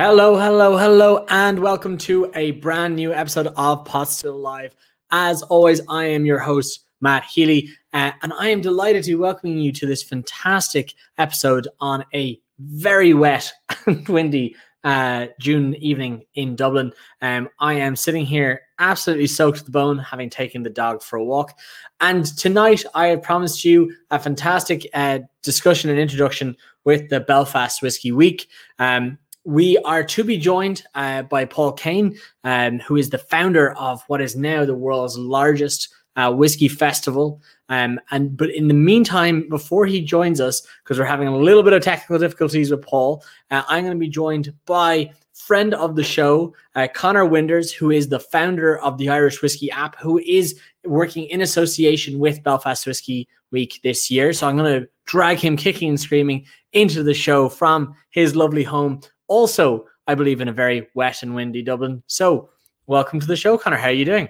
Hello, hello, hello, and welcome to a brand new episode of Potstilled Live. As always, I am your host, Matt Healy, uh, and I am delighted to be welcoming you to this fantastic episode on a very wet and windy uh, June evening in Dublin. Um, I am sitting here absolutely soaked to the bone, having taken the dog for a walk. And tonight, I have promised you a fantastic uh, discussion and introduction with the Belfast Whiskey Week. Um, we are to be joined uh, by Paul Kane, um, who is the founder of what is now the world's largest uh, whiskey festival. Um, and but in the meantime, before he joins us, because we're having a little bit of technical difficulties with Paul, uh, I'm going to be joined by friend of the show, uh, Conor Winders, who is the founder of the Irish Whiskey app, who is working in association with Belfast Whiskey Week this year. So I'm going to drag him kicking and screaming into the show from his lovely home also, I believe, in a very wet and windy Dublin. So, welcome to the show, Conor. How are you doing?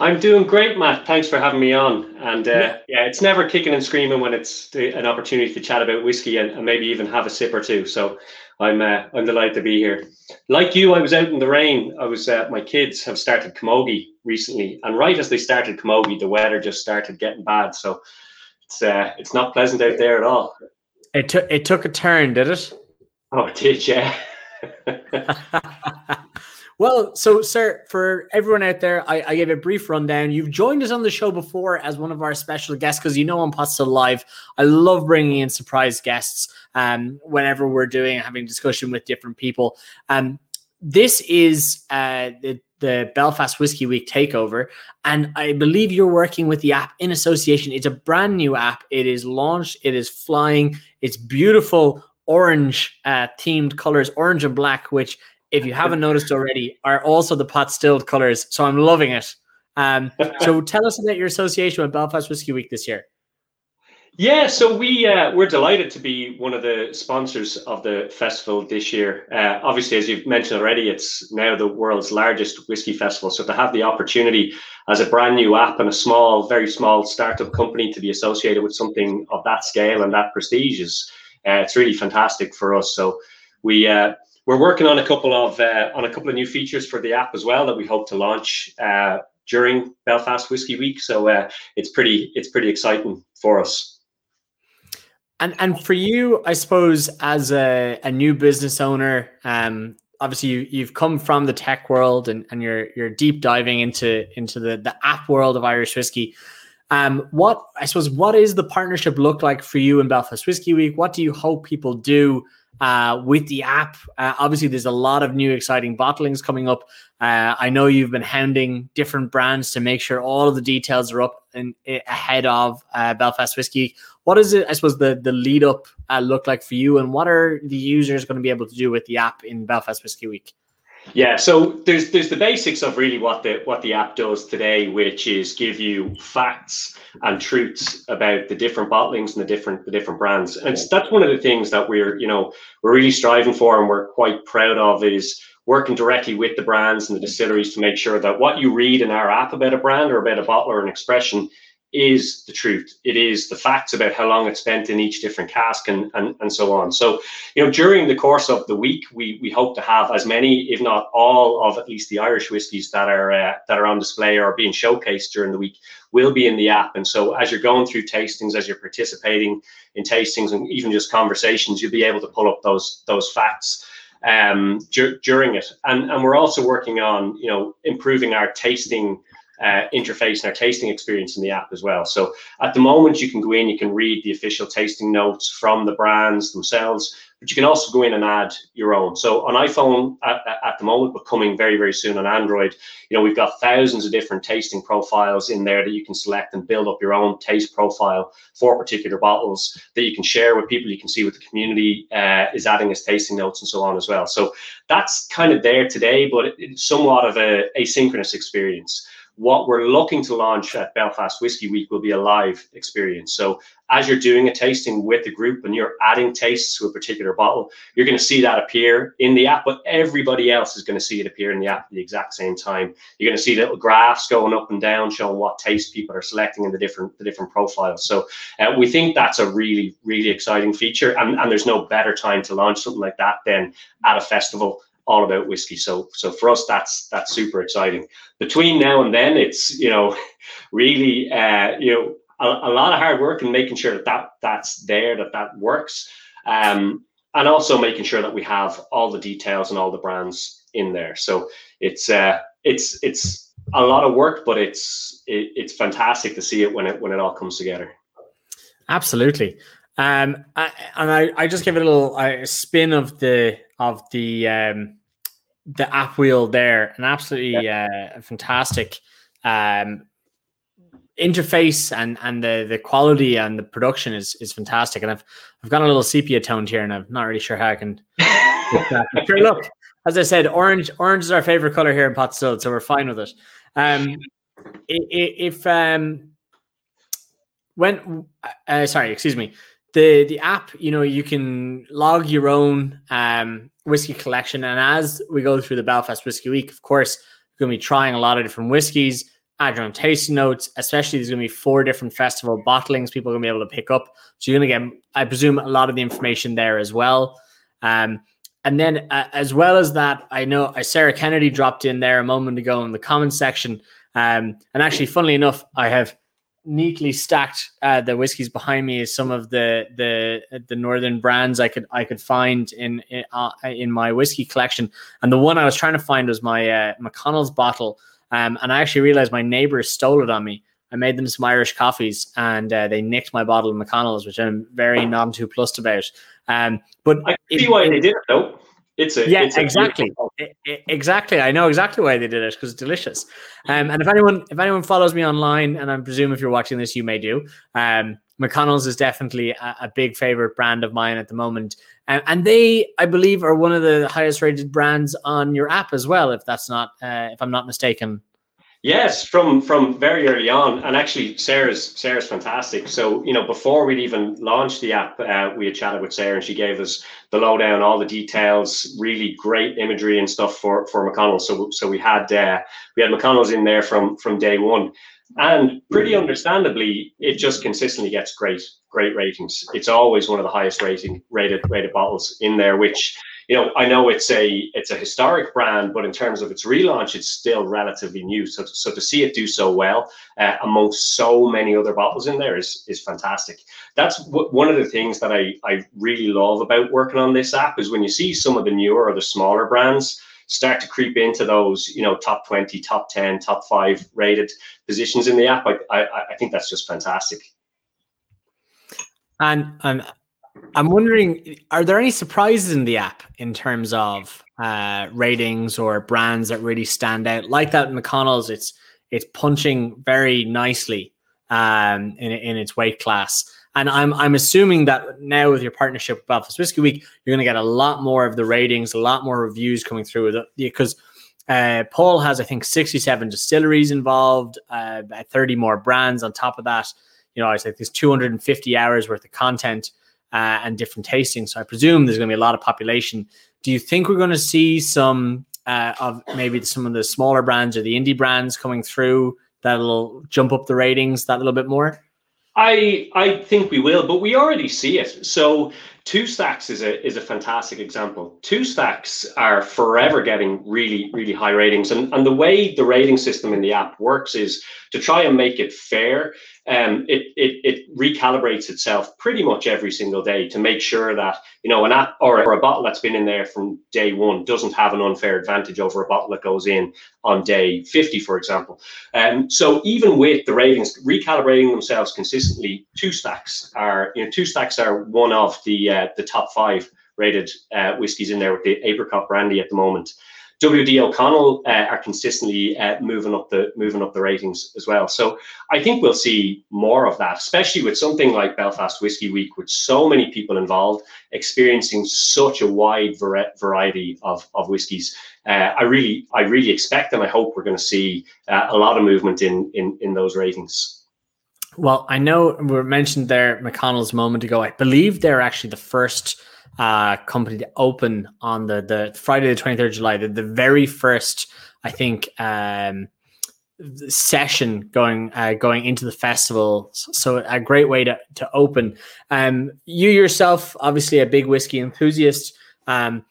I'm doing great, Matt. Thanks for having me on. And uh, yeah. yeah. it's never kicking and screaming when it's an opportunity to chat about whiskey and, and maybe even have a sip or two. So I'm uh, I'm delighted to be here. Like you, I was out in the rain. I was uh, my kids have started camogie recently, and right as they started camogie, the weather just started getting bad. So it's uh, it's not pleasant out there at all. It took it took a turn, did it? Oh, it did yeah. well, so, sir, for everyone out there, I, I, gave a brief rundown. You've joined us on the show before as one of our special guests because you know on Still Live, I love bringing in surprise guests um, whenever we're doing having discussion with different people. Um, this is uh, the, the Belfast Whiskey Week takeover, and I believe you're working with the app in association. It's a brand new app. It is launched. It is flying. It's beautiful orange uh, themed colors, orange and black, which, if you haven't noticed already, are also the Potstilled colors. So I'm loving it. Um, so tell us about your association with Belfast Whiskey Week this year. Yeah, so we uh, we're delighted to be one of the sponsors of the festival this year. Uh, obviously, as you've mentioned already, it's now the world's largest whiskey festival. So to have the opportunity as a brand new app and a small, very small startup company to be associated with something of that scale and that prestige is uh, it's really fantastic for us. So we uh, we're working on a couple of uh, on a couple of new features for the app as well that we hope to launch uh, during Belfast Whiskey Week. So uh, it's pretty it's pretty exciting for us. And and for you, I suppose as a, a new business owner, um, obviously you, you've come from the tech world and, and you're you're deep diving into into the the app world of Irish whiskey. Um, what I suppose what is the partnership look like for you in Belfast Whiskey Week? What do you hope people do uh, with the app? Uh, obviously, there's a lot of new exciting bottlings coming up. Uh, I know you've been hounding different brands to make sure all of the details are up and ahead of uh, Belfast Whiskey. What is it? I suppose the the lead up uh, look like for you, and what are the users going to be able to do with the app in Belfast Whiskey Week? Yeah, so there's there's the basics of really what the what the app does today, which is give you facts and truths about the different bottlings and the different the different brands. And that's one of the things that we're you know we're really striving for and we're quite proud of is working directly with the brands and the distilleries to make sure that what you read in our app about a brand or about a bottle or an expression is the truth. It is the facts about how long it's spent in each different cask and, and, and so on. So, you know, during the course of the week, we, we hope to have as many, if not all, of at least the Irish whiskies that are uh, that are on display or being showcased during the week will be in the app. And so, as you're going through tastings, as you're participating in tastings, and even just conversations, you'll be able to pull up those those facts um, during it. And and we're also working on you know improving our tasting uh, interface and our tasting experience in the app as well. So at the moment, you can go in, you can read the official tasting notes from the brands themselves, but you can also go in and add your own. So on iPhone at, at the moment, but coming very, very soon on Android, you know, we've got thousands of different tasting profiles in there that you can select and build up your own taste profile for particular bottles that you can share with people. You can see what the community uh, is adding as tasting notes and so on as well. So that's kind of there today, but it's somewhat of a asynchronous experience what we're looking to launch at Belfast Whiskey Week will be a live experience. So as you're doing a tasting with the group and you're adding tastes to a particular bottle, you're going to see that appear in the app, but everybody else is going to see it appear in the app at the exact same time. You're going to see little graphs going up and down showing what taste people are selecting in the different the different profiles. So uh, we think that's a really really exciting feature, and, and there's no better time to launch something like that than at a festival all about whiskey. So so for us, that's that's super exciting. Between now and then, it's you know really uh, you know a, a, lot of hard work and making sure that, that that's there, that that works, um, and also making sure that we have all the details and all the brands in there. So it's uh, it's it's a lot of work, but it's it, it's fantastic to see it when it when it all comes together. Absolutely. Um, I, and I, I just give it a little uh, spin of the of the um, the app wheel there, an absolutely yeah. uh, fantastic um, interface and and the the quality and the production is is fantastic. And I've I've got a little sepia toned here, and I'm not really sure how I can. sure, look, as I said, orange orange is our favorite color here in Pot so we're fine with it. Um, if um, when uh, sorry, excuse me, the the app, you know, you can log your own um, whiskey collection, and as we go through the Belfast Whiskey Week, of course, you're going to be trying a lot of different whiskies. Add your own tasting notes. Especially, there's going to be four different festival bottlings people are going to be able to pick up. So you're going to get, I presume, a lot of the information there as well. Um, and then, uh, as well as that, I know uh, Sarah Kennedy dropped in there a moment ago in the comments section. Um, and actually, funnily enough, I have neatly stacked uh, the whiskies behind me is some of the the the northern brands I could I could find in in, uh, in my whiskey collection. And the one I was trying to find was my uh, McConnell's bottle. Um, and I actually realized my neighbors stole it on me. I made them some Irish coffees, and uh, they nicked my bottle of McConnell's, which I'm very non too plussed about. Um, but I see it, why they did it though. It's a yeah, it's exactly, exactly. I know exactly why they did it because it's delicious. Um, and if anyone if anyone follows me online, and I presume if you're watching this, you may do. Um, McConnell's is definitely a, a, big favorite brand of mine at the moment, um, and they, I believe, are one of the highest rated brands on your app as well. If that's not, uh, if I'm not mistaken. Yes, from from very early on, and actually Sarah's Sarah's fantastic. So you know, before we'd even launched the app, uh, we had chatted with Sarah, and she gave us the lowdown, all the details, really great imagery and stuff for for McConnell. So so we had uh, we had McConnell's in there from from day one, and pretty understandably, it just consistently gets great great ratings. It's always one of the highest rating rated rated bottles in there, which you know, I know it's a it's a historic brand, but in terms of its relaunch, it's still relatively new. So, so to see it do so well uh, amongst so many other bottles in there is is fantastic. That's w- one of the things that I I really love about working on this app is when you see some of the newer or the smaller brands start to creep into those, you know, top 20, top 10, top five rated positions in the app. I, I, I think that's just fantastic. And and I'm wondering, are there any surprises in the app in terms of uh, ratings or brands that really stand out? Like that McConnell's, it's it's punching very nicely um, in in its weight class, and I'm I'm assuming that now with your partnership with Belfast Whiskey Week, you're going to get a lot more of the ratings, a lot more reviews coming through because. Uh, Paul has, I think, 67 distilleries involved, uh, 30 more brands on top of that. You know, I think there's 250 hours worth of content uh, and different tastings. So I presume there's going to be a lot of population. Do you think we're going to see some uh, of maybe some of the smaller brands or the indie brands coming through that'll jump up the ratings that a little bit more? I I think we will, but we already see it. So two stacks is a is a fantastic example. Two stacks are forever getting really really high ratings, and and the way the rating system in the app works is to try and make it fair um, it, it, it recalibrates itself pretty much every single day to make sure that you know an app or, or a bottle that's been in there from day one doesn't have an unfair advantage over a bottle that goes in on day 50 for example. Um, so even with the ratings recalibrating themselves consistently two stacks are you know two stacks are one of the uh, the top five rated uh, whiskies in there with the apricot brandy at the moment WD O'Connell uh, are consistently uh, moving up the moving up the ratings as well. So I think we'll see more of that, especially with something like Belfast Whiskey Week, with so many people involved, experiencing such a wide variety of of whiskies. Uh, I really I really expect and I hope we're going to see uh, a lot of movement in in in those ratings. Well, I know we mentioned there McConnell's moment ago. I believe they're actually the first uh, company to open on the the Friday the 23rd of July, the, the very first, I think, um, session going uh, going into the festival. So a great way to to open. Um, you yourself, obviously a big whiskey enthusiast. Um,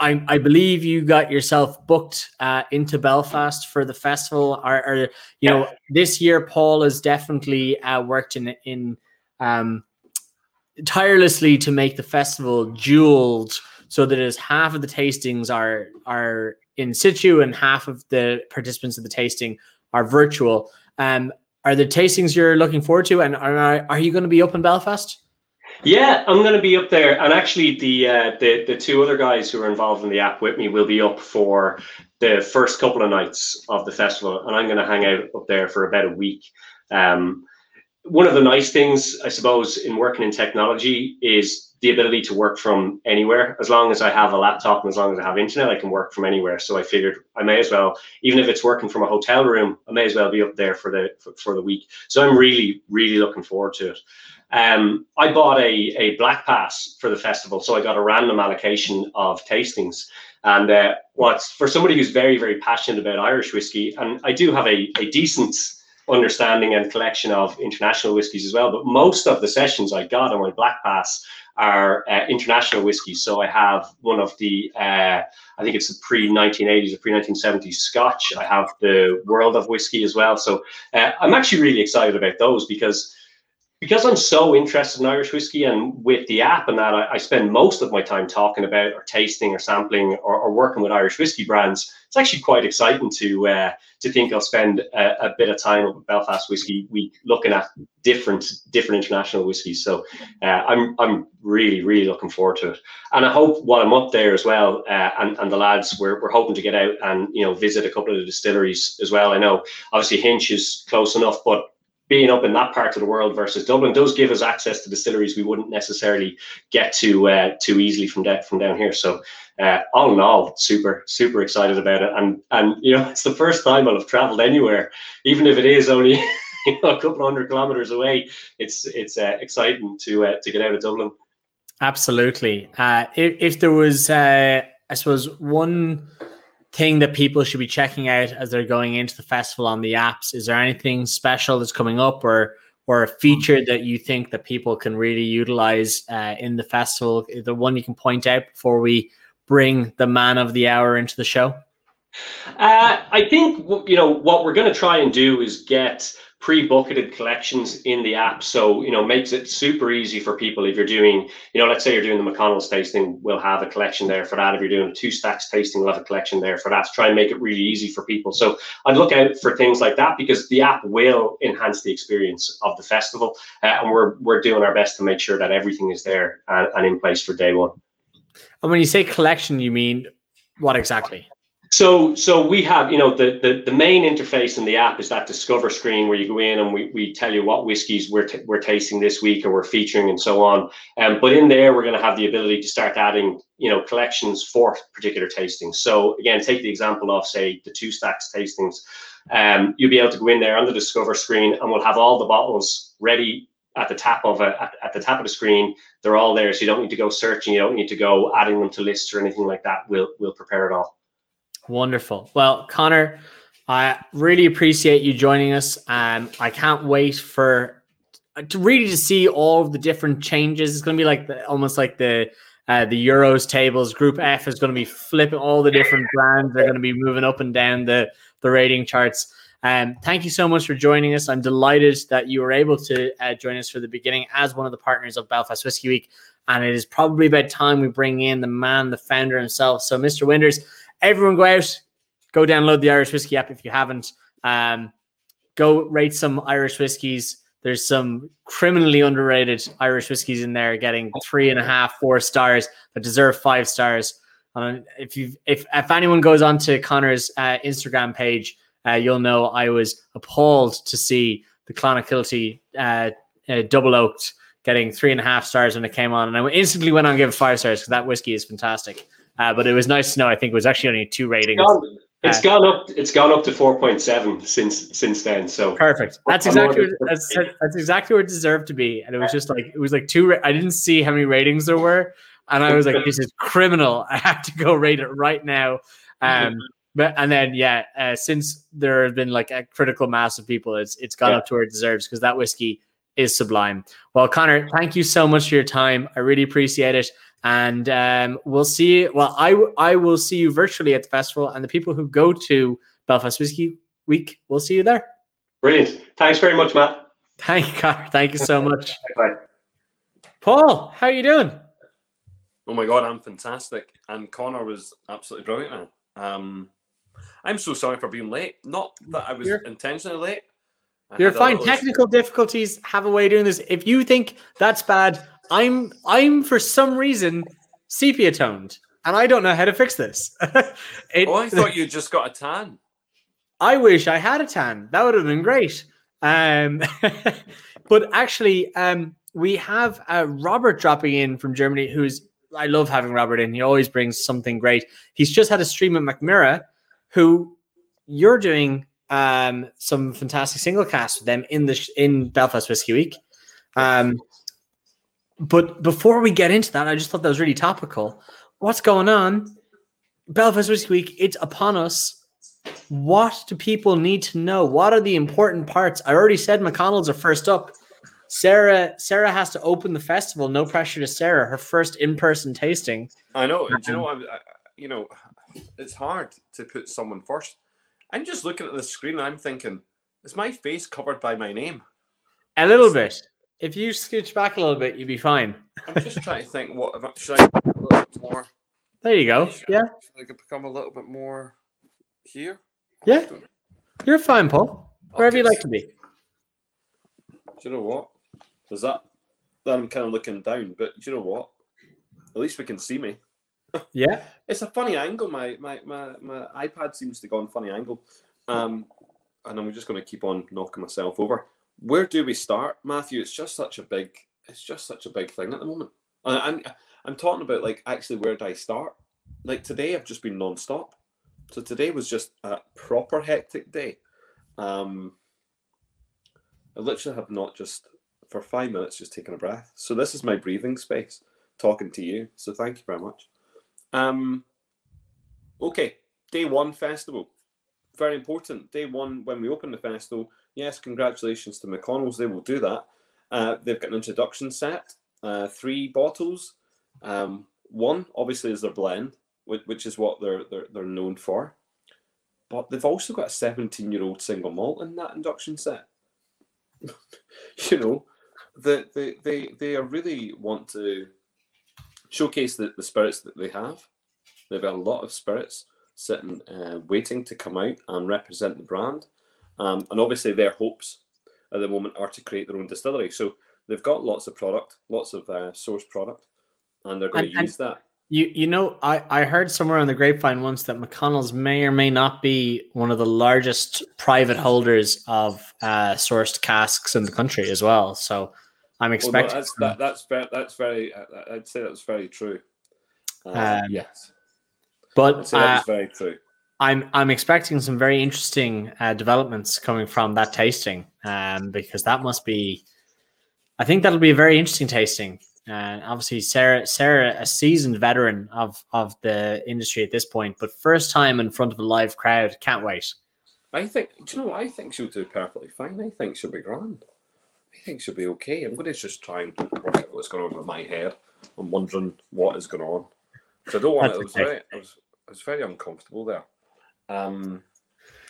I, I believe you got yourself booked uh, into Belfast for the festival. Or, or you know, this year Paul has definitely uh, worked in in um, tirelessly to make the festival jeweled, so that as half of the tastings are are in situ and half of the participants of the tasting are virtual. Um, are the tastings you're looking forward to, and are are you going to be up in Belfast? Yeah, I'm going to be up there, and actually, the uh, the the two other guys who are involved in the app with me will be up for the first couple of nights of the festival, and I'm going to hang out up there for about a week. Um, one of the nice things, I suppose, in working in technology is the ability to work from anywhere. As long as I have a laptop and as long as I have internet, I can work from anywhere. So I figured I may as well, even if it's working from a hotel room, I may as well be up there for the for, for the week. So I'm really, really looking forward to it. Um, I bought a, a black pass for the festival, so I got a random allocation of tastings. And uh, what's for somebody who's very, very passionate about Irish whiskey, and I do have a, a decent understanding and collection of international whiskies as well, but most of the sessions I got on my black pass are uh, international whiskies. So I have one of the, uh, I think it's the pre 1980s or pre 1970s Scotch. I have the World of Whiskey as well. So uh, I'm actually really excited about those because because I'm so interested in Irish whiskey and with the app and that, I, I spend most of my time talking about or tasting or sampling or, or, working with Irish whiskey brands. It's actually quite exciting to uh, to think I'll spend a, a, bit of time with Belfast Whiskey Week looking at different different international whiskies. So uh, I'm I'm really really looking forward to it, and I hope while I'm up there as well, uh, and and the lads we're we're hoping to get out and you know visit a couple of the distilleries as well. I know obviously Hinch is close enough, but being up in that part of the world versus Dublin does give us access to distilleries we wouldn't necessarily get to uh, too easily from from down here. So uh, all in all, super super excited about it, and and you know it's the first time I'll have travelled anywhere, even if it is only you know, a couple hundred kilometers away. It's it's uh, exciting to uh, to get out of Dublin. Absolutely. Uh, if, if there was, uh, I suppose, one thing that people should be checking out as they're going into the festival on the apps? Is there anything special that's coming up or or a feature that you think that people can really utilize uh, in the festival? The one you can point out before we bring the man of the hour into the show? Uh, I think you know what we're going to try and do is get pre-bucketed collections in the app. So you know makes it super easy for people. If you're doing you know let's say you're doing the mcconnell's tasting we'll have a collection there for that. If you're doing a two stacks tasting we'll have a collection there for that to try and make it really easy for people. So i'd look out for things like that because the app will enhance the experience of the festival uh, and we're we're doing our best to make sure that everything is there and, and in place for day one. And when you say collection you mean what exactly so, so we have, you know, the, the, the main interface in the app is that discover screen where you go in and we, we tell you what whiskies we're, t- we're tasting this week or we're featuring and so on. Um, but in there, we're going to have the ability to start adding, you know, collections for particular tastings. So again, take the example of say the two stacks tastings. Um, you'll be able to go in there on the discover screen and we'll have all the bottles ready at the tap of a, at, at, the tap of the screen. They're all there, so you don't need to go searching. You don't need to go adding them to lists or anything like that. We'll we'll prepare it all. Wonderful. Well, Conor, I really appreciate you joining us. Um, I can't wait for to really to see all of the different changes. It's going to be like the, almost like the uh, the Euros tables. Group F is going to be flipping all the different brands. They're going to be moving up and down the the rating charts. Um, thank you so much for joining us. I'm delighted that you were able to uh, join us for the beginning as one of the partners of Belfast Whiskey Week. And it is probably about time we bring in the man, the founder himself. So, Mr. Winders, everyone go out, go download the Irish Whiskey app if you haven't. Um, go rate some Irish whiskies. There's some criminally underrated Irish whiskies in there, getting three and a half, four stars that deserve five stars. And if you if if anyone goes onto Conor's uh, Instagram page, uh, you'll know I was appalled to see the Clonakilty uh, uh, double oaked getting three and a half stars when it came on, and I instantly went on and gave it five stars because that whiskey is fantastic. Uh, but it was nice to know. I think it was actually only two ratings. It's gone, it's uh, gone up. It's gone up to four point seven since since then. So perfect. That's exactly what, that's, that's exactly what it deserved to be. And it was just like it was like two. I didn't see how many ratings there were, and I was like, "This is criminal. I have to go rate it right now." Um, but and then yeah, uh, since there have been like a critical mass of people, it's it's gone yeah. up to where it deserves because that whiskey is sublime. Well, Conor, thank you so much for your time. I really appreciate it. And um, we'll see. Well, I I will see you virtually at the festival, and the people who go to Belfast Whiskey Week, we'll see you there. Brilliant. Thanks very much, Matt. Thank you, Car. Thank you so much. Bye. Paul, how are you doing? Oh my god, I'm fantastic. And Conor was absolutely brilliant, man. Um, I'm so sorry for being late. Not that I was You're- intentionally late. I You're fine. Technical difficulties have a way of doing this. If you think that's bad, I'm I'm for some reason sepia toned, and I don't know how to fix this. It- Oh, I thought you just got a tan. I wish I had a tan. That would have been great. Um, but actually, um, we have uh, Robert dropping in from Germany, who's I love having Robert in. He always brings something great. He's just had a stream at Mackmyra, who you're doing um, some fantastic single cask with them in the sh- in Belfast Whiskey Week. Um, but before we get into that, I just thought that was really topical. What's going on? Belfast Whiskey Week, it's upon us what do people need to know? What are the important parts? I already said McConnell's are first up. Sarah Sarah has to open the festival. No pressure to Sarah. Her first in-person tasting. I know. you mm-hmm. know, I, I, you know, it's hard to put someone first. I'm just looking at the screen and I'm thinking, is my face covered by my name? A little bit. If you scooch back a little bit, you'd be fine. I'm just trying to think, what if I- should I become a little bit more? There you go. should- Yeah, Should I become a little bit more here? Yeah. you're fine, Paul. Wherever you like to be. Do you know what? Is that that I'm kind of looking down? But do you know what? At least we can see me. Yeah. It's a funny angle. My my my, my iPad seems to go on funny angle. Um, and I'm just going to keep on knocking myself over. Where do we start, Matthew? It's just such a big. It's just such a big thing at the moment. And I'm I'm talking about like actually where do I start? Like today, I've just been non-stop. So today was just a proper hectic day. Um, I literally have not just for five minutes just taken a breath. So this is my breathing space, talking to you. So thank you very much. Um, okay, day one festival, very important. Day one when we open the festival. Yes, congratulations to McConnell's. They will do that. Uh, they've got an introduction set, uh, three bottles. Um, one obviously is their blend, which, which is what they're, they're they're known for. But they've also got a 17 year old single malt in that induction set. you know, the, they, they, they are really want to showcase the, the spirits that they have. They've got a lot of spirits sitting, uh, waiting to come out and represent the brand. Um, and obviously, their hopes at the moment are to create their own distillery. So they've got lots of product, lots of uh, source product, and they're going And- to and- use that. You you know, I, I heard somewhere on the grapevine once that McConnell's may or may not be one of the largest private holders of uh, sourced casks in the country as well. So I'm Well, no, expecting that's, that, that's very, that's very, uh, I'd say that's very true. Uh, Um, yes, but uh, is very true. I'm I'm expecting some very interesting uh, developments coming from that tasting, um, because that must be, I think that'll be a very interesting tasting. And obviously, Sarah, Sarah, a seasoned veteran of of the industry at this point, but first time in front of a live crowd, can't wait. I think, do you know? I think she'll do perfectly fine. I think she'll be grand. I think she'll be okay. I'm going to just try and work out what's going on with my head. I'm wondering what is going on. So I don't want That's it. I was, very, I, was, I was very uncomfortable there. Um,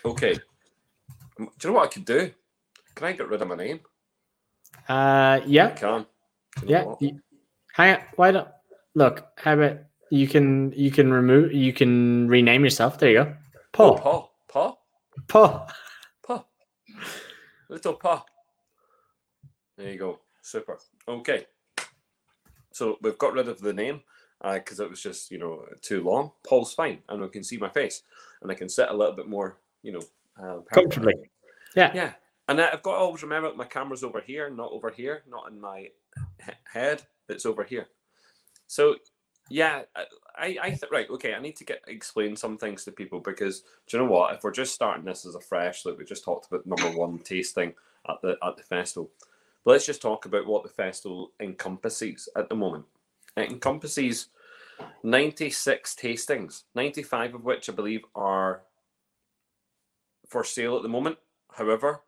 okay. Um, Do you know what I could do? Can I get rid of my name? Uh, I yeah, can. Do you know yeah. Hang on, why don't look? How about you can you can remove you can rename yourself. There you go, Oh, Paul. Paul. Paul? Paul. Little paw. There you go. Super. Okay. So we've got rid of the name uh, because it was just, you know, too long. Paul's fine. And I can see my face. And I can sit a little bit more, you know, uh, Comfortably. Yeah. Yeah. And I- I've got to always remember that my camera's over here, not over here, not in my he- head. It's over here. So, yeah, I, I, I th- right, okay. I need to get explain some things to people because do you know what? If we're just starting this as a fresh, like we just talked about number one tasting at the at the festival, but let's just talk about what the festival encompasses at the moment. It encompasses ninety six tastings, ninety five of which I believe are for sale at the moment. However,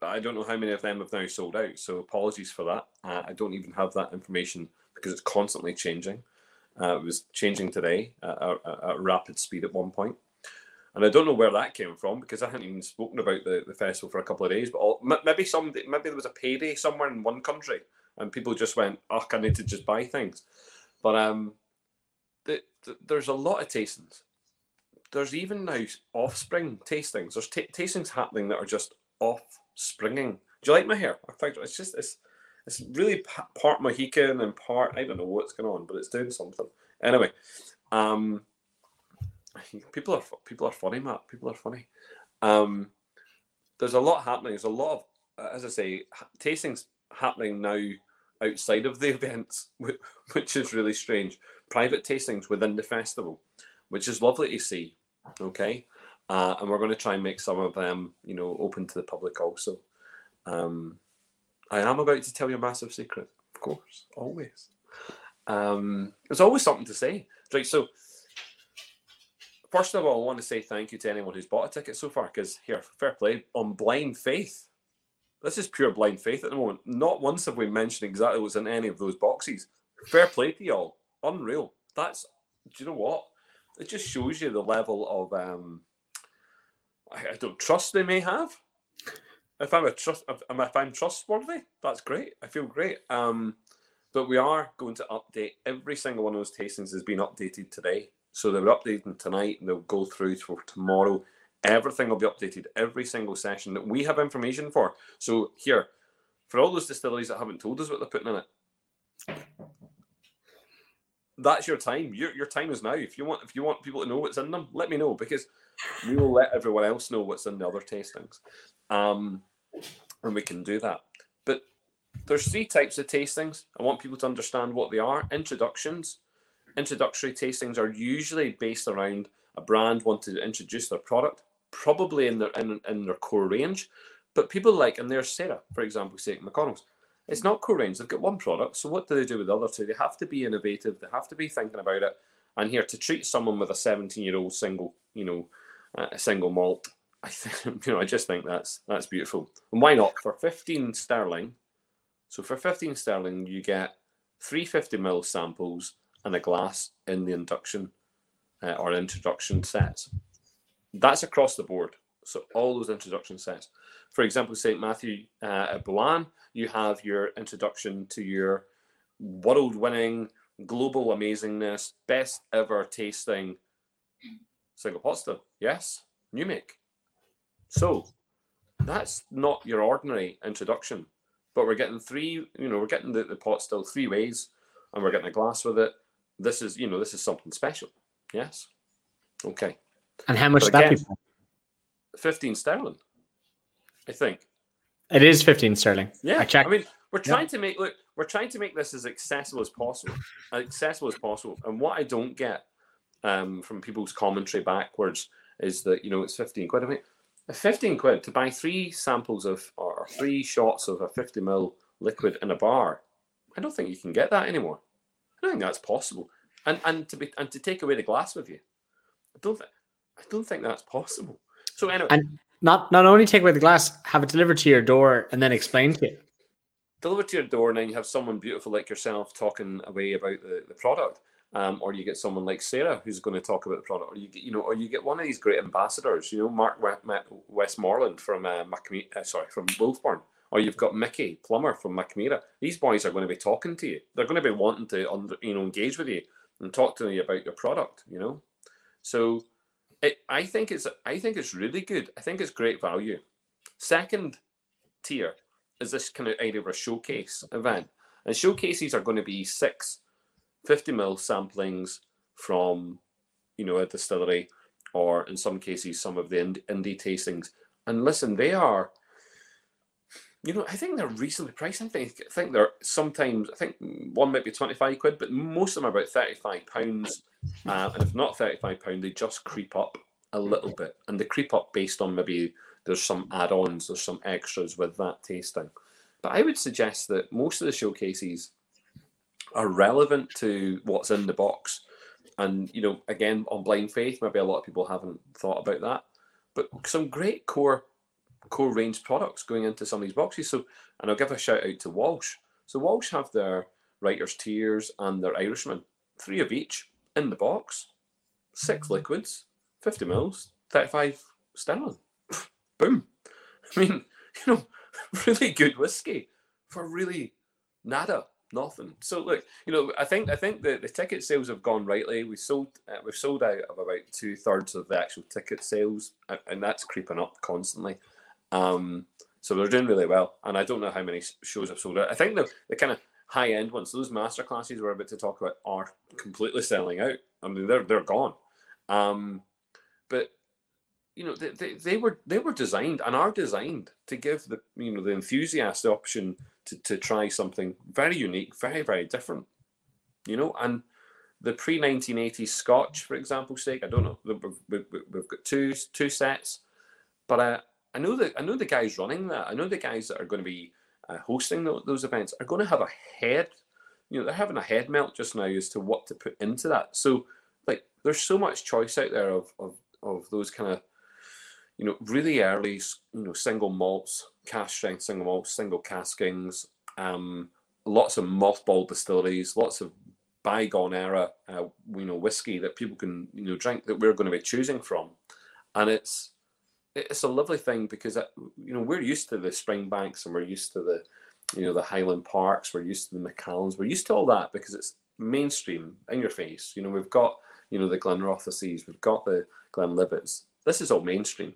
I don't know how many of them have now sold out. So apologies for that. Uh, I don't even have that information because it's constantly changing. Uh, it was changing today at, at, at rapid speed at one point. And I don't know where that came from because I hadn't even spoken about the, the festival for a couple of days. But all, maybe some maybe there was a payday somewhere in one country, and people just went, "Oh, I need to just buy things." But um, the, the, there's a lot of tastings. There's even now offspring tastings. There's t- tastings happening that are just offspringing. Do you like my hair? I think it's just it's it's really part Mohican and part I don't know what's going on, but it's doing something. Anyway, um, people are people are funny, Matt. People are funny. Um, there's a lot happening. There's a lot of, as I say, tastings happening now outside of the events, which is really strange. Private tastings within the festival, which is lovely to see. Okay, uh, and we're going to try and make some of them, you know, open to the public also. Um, I am about to tell you a massive secret, of course, always. Um, there's always something to say, right? So first of all, I want to say thank you to anyone who's bought a ticket so far because here, fair play on blind faith. This is pure blind faith at the moment. Not once have we mentioned exactly what's in any of those boxes. Fair play to y'all. Unreal. That's, do you know what? It just shows you the level of, um, I, I don't trust they may have. If I'm a trust, if, if I'm trustworthy, that's great. I feel great. Um, but we are going to update every single one of those tastings has been updated today. So they're updating tonight and they'll go through for tomorrow. Everything will be updated, every single session that we have information for. So here, for all those distilleries that haven't told us what they're putting in it, that's your time. Your, your time is now. If you want if you want people to know what's in them, let me know because we will let everyone else know what's in the other tastings. Um, and we can do that. But there's three types of tastings. I want people to understand what they are. Introductions, introductory tastings are usually based around a brand wanting to introduce their product, probably in their in, in their core range. But people like, and there's Sarah, for example, saying McConnell's. It's not core range. They've got one product. So what do they do with the other two? They have to be innovative. They have to be thinking about it. And here to treat someone with a 17 year old single, you know, uh, a single malt, I think, you know, I just think that's that's beautiful. And why not for 15 sterling? So for 15 sterling, you get 350 ml samples and a glass in the induction uh, or introduction sets. That's across the board. So all those introduction sets. For example, St. Matthew uh, at Boann, you have your introduction to your world-winning, global amazingness, best ever tasting single pot still. Yes, new make. So that's not your ordinary introduction, but we're getting three. You know, we're getting the, the pot still three ways, and we're getting a glass with it, this is you know this is something special. Yes. Okay. And how much that be? Fifteen sterling. I think. It is fifteen sterling. Yeah. I, checked. I mean, we're trying yeah. to make look. We're trying to make this as accessible as possible, as accessible as possible. And what I don't get um, from people's commentary backwards is that you know it's fifteen quid. I mean, fifteen quid to buy three samples of or three shots of a fifty ml liquid in a bar. I don't think you can get that anymore. I don't think that's possible. And and to be and to take away the glass with you, I don't think I don't think that's possible. So anyway, and not not only take away the glass, have it delivered to your door and then explain to you. Delivered to your door, and then you have someone beautiful like yourself talking away about the, the product. Um, or you get someone like Sarah who's going to talk about the product, or you get, you know, or you get one of these great ambassadors, you know, Mark Westmoreland from uh, uh, sorry, from Wolfburn, or you've got Mickey Plummer from Mackmyra. These boys are going to be talking to you. They're going to be wanting to, you know, engage with you and talk to you about your product. You know, so it, I think it's I think it's really good. I think it's great value. Second tier is this kind of idea of a showcase event, and showcases are going to be six 50 mil samplings from, you know, a distillery, or in some cases some of the indie tastings. And listen, they are you know, I think they're reasonably priced. I think I think they're sometimes I think one might be twenty five quid, but most of them are about thirty five pounds. Uh, and if not thirty five pound, they just creep up a little bit, and they creep up based on maybe there's some add ons, there's some extras with that tasting. But I would suggest that most of the showcases are relevant to what's in the box. And you know, again, on blind faith, maybe a lot of people haven't thought about that. But some great core core range products going into some of these boxes. So, and I'll give a shout out to Walsh. So Walsh have their Writers' Tears and their Irishman. three of each in the box, six liquids, 50 mils, 35 sterling. Boom. I mean, you know, really good whiskey for really nada, nothing. So look, you know, I think I think the, the ticket sales have gone rightly. We sold uh, we've sold out of about two thirds of the actual ticket sales, and, and that's creeping up constantly. Um, so they're doing really well, and I don't know how many shows have sold out. I think the the kind of high end ones, those master classes we're about to talk about, are completely selling out. I mean, they're they're gone. Um, but you know, they, they, they were they were designed and are designed to give the you know the enthusiast the option to, to try something very unique, very very different. You know, and the pre 1980s Scotch, for example's sake, I don't know. We've, we've, we've got two two sets, but uh, I know that I know the guys running that. I know the guys that are going to be uh, hosting the, those events are going to have a head. You know, they're having a head melt just now as to what to put into that. So, like, there's so much choice out there of of of those kind of you know, really early, you know, single malts, cask strength single malts, single caskings, um, lots of mothball distilleries, lots of bygone era, uh, you know, whiskey that people can, you know, drink that we're going to be choosing from, and it's it's a lovely thing because uh, you know we're used to the Springbanks and we're used to the, you know, the Highland Parks, we're used to the Macallans, we're used to all that because it's mainstream in your face. You know, we've got you know the Glenrothesses, we've got the Glenlivets. This is all mainstream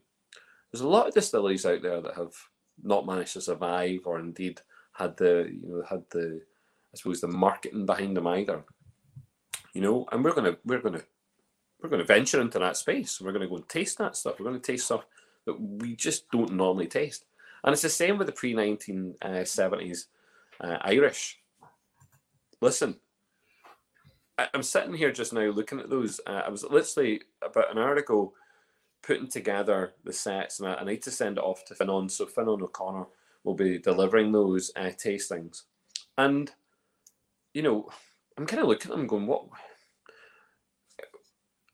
there's a lot of distilleries out there that have not managed to survive or indeed had the you know had the I suppose the marketing behind them either. You know, and we're gonna we're gonna we're gonna venture into that space. We're gonna go and taste that stuff. We're gonna taste stuff that we just don't normally taste. And it's the same with the pre nineteen seventies uh, Irish. Listen, I, am sitting here just now looking at those. Uh, I was literally about an hour ago putting together the sets, and I, I need to send it off to Fionnán. So Fionnán O'Connor will be delivering those uh, tastings, and you know, I'm kind of looking at them, going, "What?"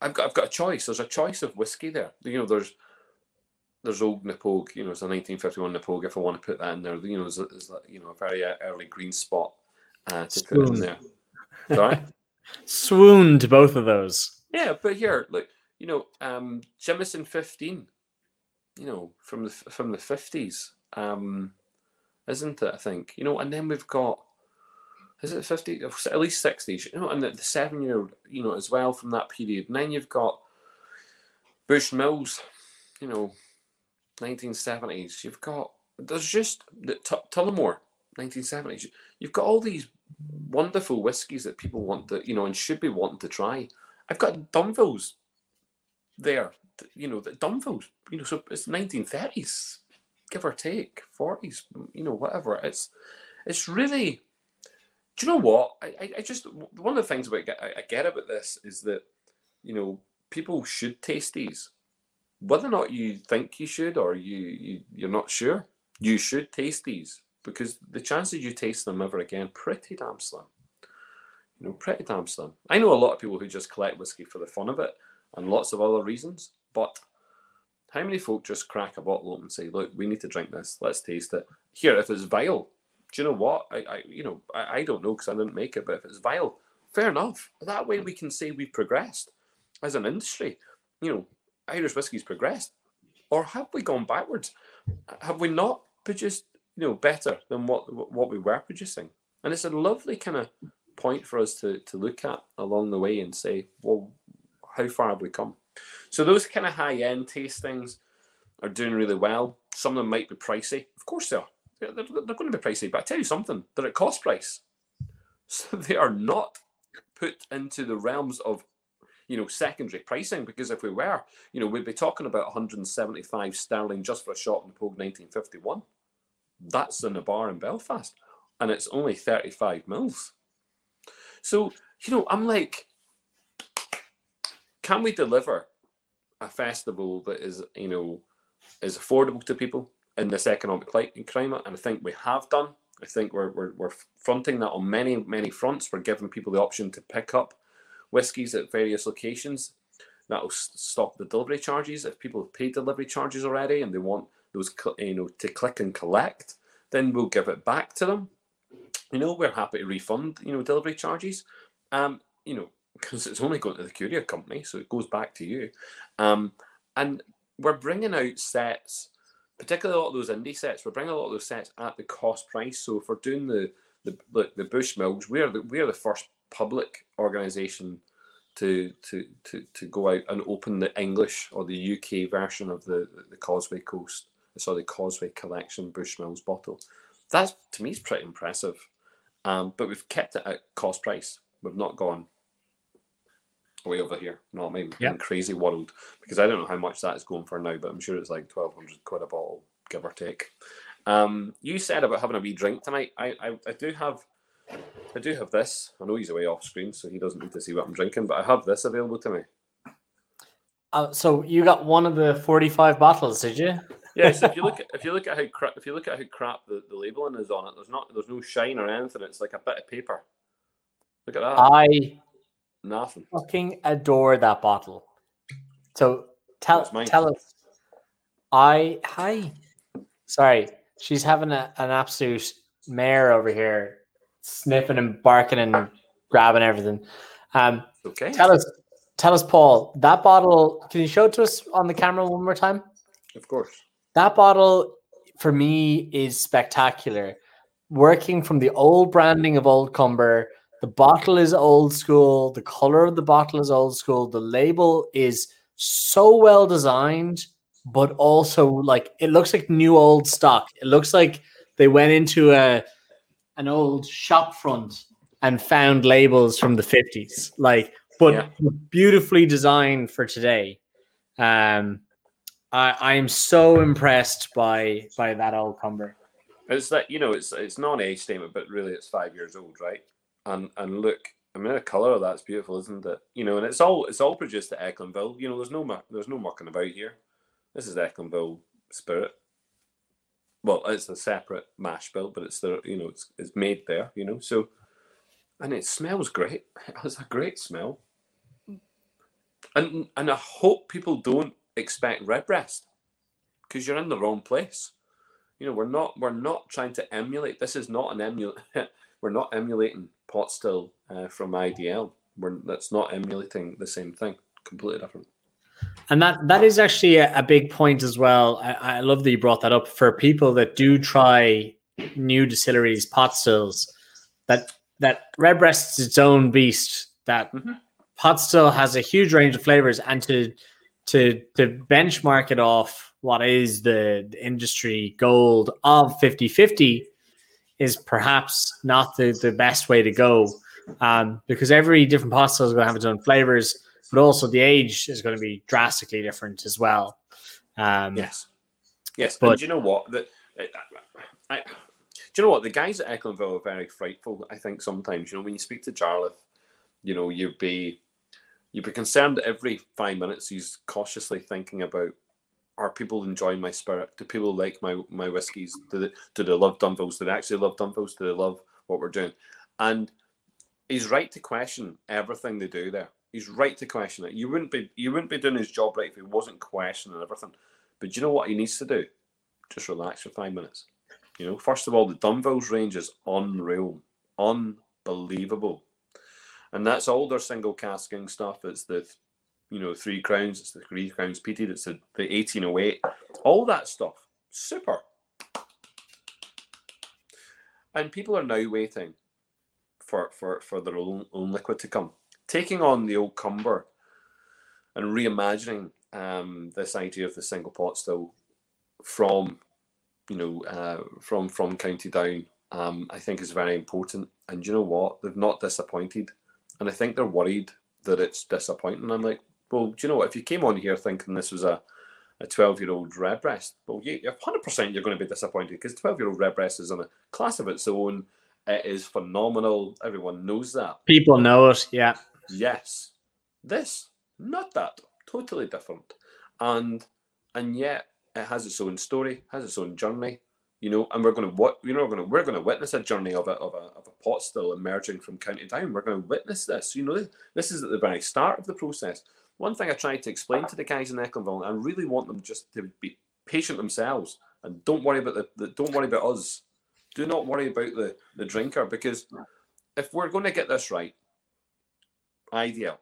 I've got, I've got a choice. There's a choice of whiskey there. You know, there's there's old Knappogue, you know, it's a 1951 Knappogue. If I want to put that in there, you know, there's, there's you know a very early green spot uh, to Swoon. put in there. Sorry, swooned both of those. Yeah, but here, look, you know, um, Jameson 15, you know, from the from the 50s, um, isn't it? I think you know, and then we've got is it 50 at least 60s, you know, and the, the seven year, you know, as well from that period. And then you've got Bushmills, you know, 1970s. You've got there's just the T- Tullamore, 1970s. You've got all these wonderful whiskies that people want to, you know, and should be wanting to try. I've got Dunvilles there. You know, the Dunville, you know, so it's 1930s, give or take, 40s, you know, whatever. It's it's really. Do you know what? I, I just one of the things about I get about this is that you know people should taste these, whether or not you think you should or you, you you're not sure. You should taste these because the chances you taste them ever again pretty damn slim. You know, pretty damn slim. I know a lot of people who just collect whiskey for the fun of it, and lots of other reasons. But how many folk just crack a bottle open and say, "Look, we need to drink this. Let's taste it." Here, if it's vile, do you know what? I, I you know, I, I don't know because I didn't make it. But if it's vile, fair enough. That way, we can say we've progressed as an industry. You know, Irish whiskey's progressed, or have we gone backwards? Have we not produced, you know, better than what what we were producing? And it's a lovely kind of point for us to to look at along the way and say, well, how far have we come? So those kind of high end tastings are doing really well. Some of them might be pricey. Of course they are. They're, they're, they're going to be pricey. But I tell you something, they're at cost price. So they are not put into the realms of you know secondary pricing because if we were, you know, we'd be talking about 175 sterling just for a shot in the Pogue 1951. That's in a bar in Belfast, and it's only 35 mils. So you know, I'm like, can we deliver a festival that is you know is affordable to people in this economic climate and i think we have done i think we're, we're, we're fronting that on many many fronts we're giving people the option to pick up whiskies at various locations that'll stop the delivery charges if people have paid delivery charges already and they want those you know to click and collect then we'll give it back to them you know we're happy to refund you know delivery charges um you know because it's only going to the courier company, so it goes back to you. Um, and we're bringing out sets, particularly a lot of those indie sets. We're bringing a lot of those sets at the cost price. So if we're doing the the the, Bushmills, we are the we are the first public organisation to to to to go out and open the English or the UK version of the the Causeway Coast, sorry, the Causeway Collection Bushmills bottle. That to me is pretty impressive. Um, but we've kept it at cost price. We've not gone way over here, not maybe Yep. crazy world because I don't know how much that is going for now, but I'm sure it's like twelve hundred quid a bottle, give or take. Um, you said about having a wee drink tonight. I, I, I do have I do have this. I know he's away off screen, so he doesn't need to see what I'm drinking, but I have this available to me. Uh, so you got one of the 45 bottles, did you? Yeah, so if you look at if you look at how crap if you look at how crap the, the labeling is on it, there's not there's no shine or anything. It's like a bit of paper. Look at that. I Nothing. fucking adore that bottle. So tell tell us. I hi. Sorry, she's having a, an absolute mare over here, sniffing and barking and grabbing everything. Um, Okay. tell us, tell us, Paul. That bottle. Can you show it to us on the camera one more time? Of course. That bottle for me is spectacular. Working from the old branding of Old Comber, the bottle is old school, the color of the bottle is old school, the label is so well designed, but also like it looks like new old stock. It looks like they went into a an old shop front and found labels from the 50s. Like, but Yeah. beautifully designed for today. Um I, I am so impressed by by that Old Comber. It's that you know, it's it's not age statement, but really it's five years old, right? And and look, I mean, the color of that's beautiful, isn't it? You know, and it's all it's all produced at Echlinville. You know, there's no there's no mucking about here. This is Echlinville Spirit. Well, it's a separate mash bill, but it's the you know it's it's made there. You know, so and it smells great. It has a great smell. And and I hope people don't expect redbreast because you're in the wrong place you know we're not we're not trying to emulate this is not an emulate we're not emulating pot still uh, from idl we're that's not emulating the same thing completely different And that that is actually a, a big point as well. I, I love that you brought that up for people that do try new distilleries, pot stills. That that Redbreast is its own beast. That Mhm. pot still has a huge range of flavors, and to to to benchmark it off what is the, the industry gold of 50-50 is perhaps not the, the best way to go um, because every different pot still is going to have its own flavors but also the age is going to be drastically different as well. Um, yes yes But- do you know what the, I, I, do you know what the guys at Echlinville are very frightful i think sometimes you know when you speak to jarlath you know you'd be you'd be concerned that every five minutes he's cautiously thinking about are people enjoying my spirit? Do people like my my whiskies? Do they do they love Dunvilles? Do they actually love Dunvilles? Do they love what we're doing? And he's right to question everything they do there. He's right to question it. You wouldn't be you wouldn't be doing his job right if he wasn't questioning everything. But do you know what he needs to do? Just relax for five minutes. You know, first of all, the Dunvilles range is unreal, unbelievable, and that's all their single casking stuff. It's the you know, three crowns, it's the three crowns peated, it's the, the 1808, all that stuff. Super. And people are now waiting for, for, for their own, own liquid to come. Taking on the Old Comber and reimagining um, this idea of the single pot still from, you know, uh, from from County Down, um, I think is very important. And you know what? They've not disappointed. And I think they're worried that it's disappointing. I'm like, well, do you know what? If you came on here thinking this was a a 12 year old redbreast, well, you, you're 100% you're going to be disappointed because 12 year old redbreast is in a class of its own. It is phenomenal. Everyone knows that. People know it. Yeah. Yes, this not that totally different, and and yet it has its own story, has its own journey. You know, and we're going to what you know we're going to we're going to witness a journey of a of a of a pot still emerging from County Down. We're going to witness this. You know, this, this is at the very start of the process. One thing I tried to explain to the guys in Echlinville, and I really want them just to be patient themselves and don't worry about the, the don't worry about us. Do not worry about the the drinker because if we're going to get this right, ideal.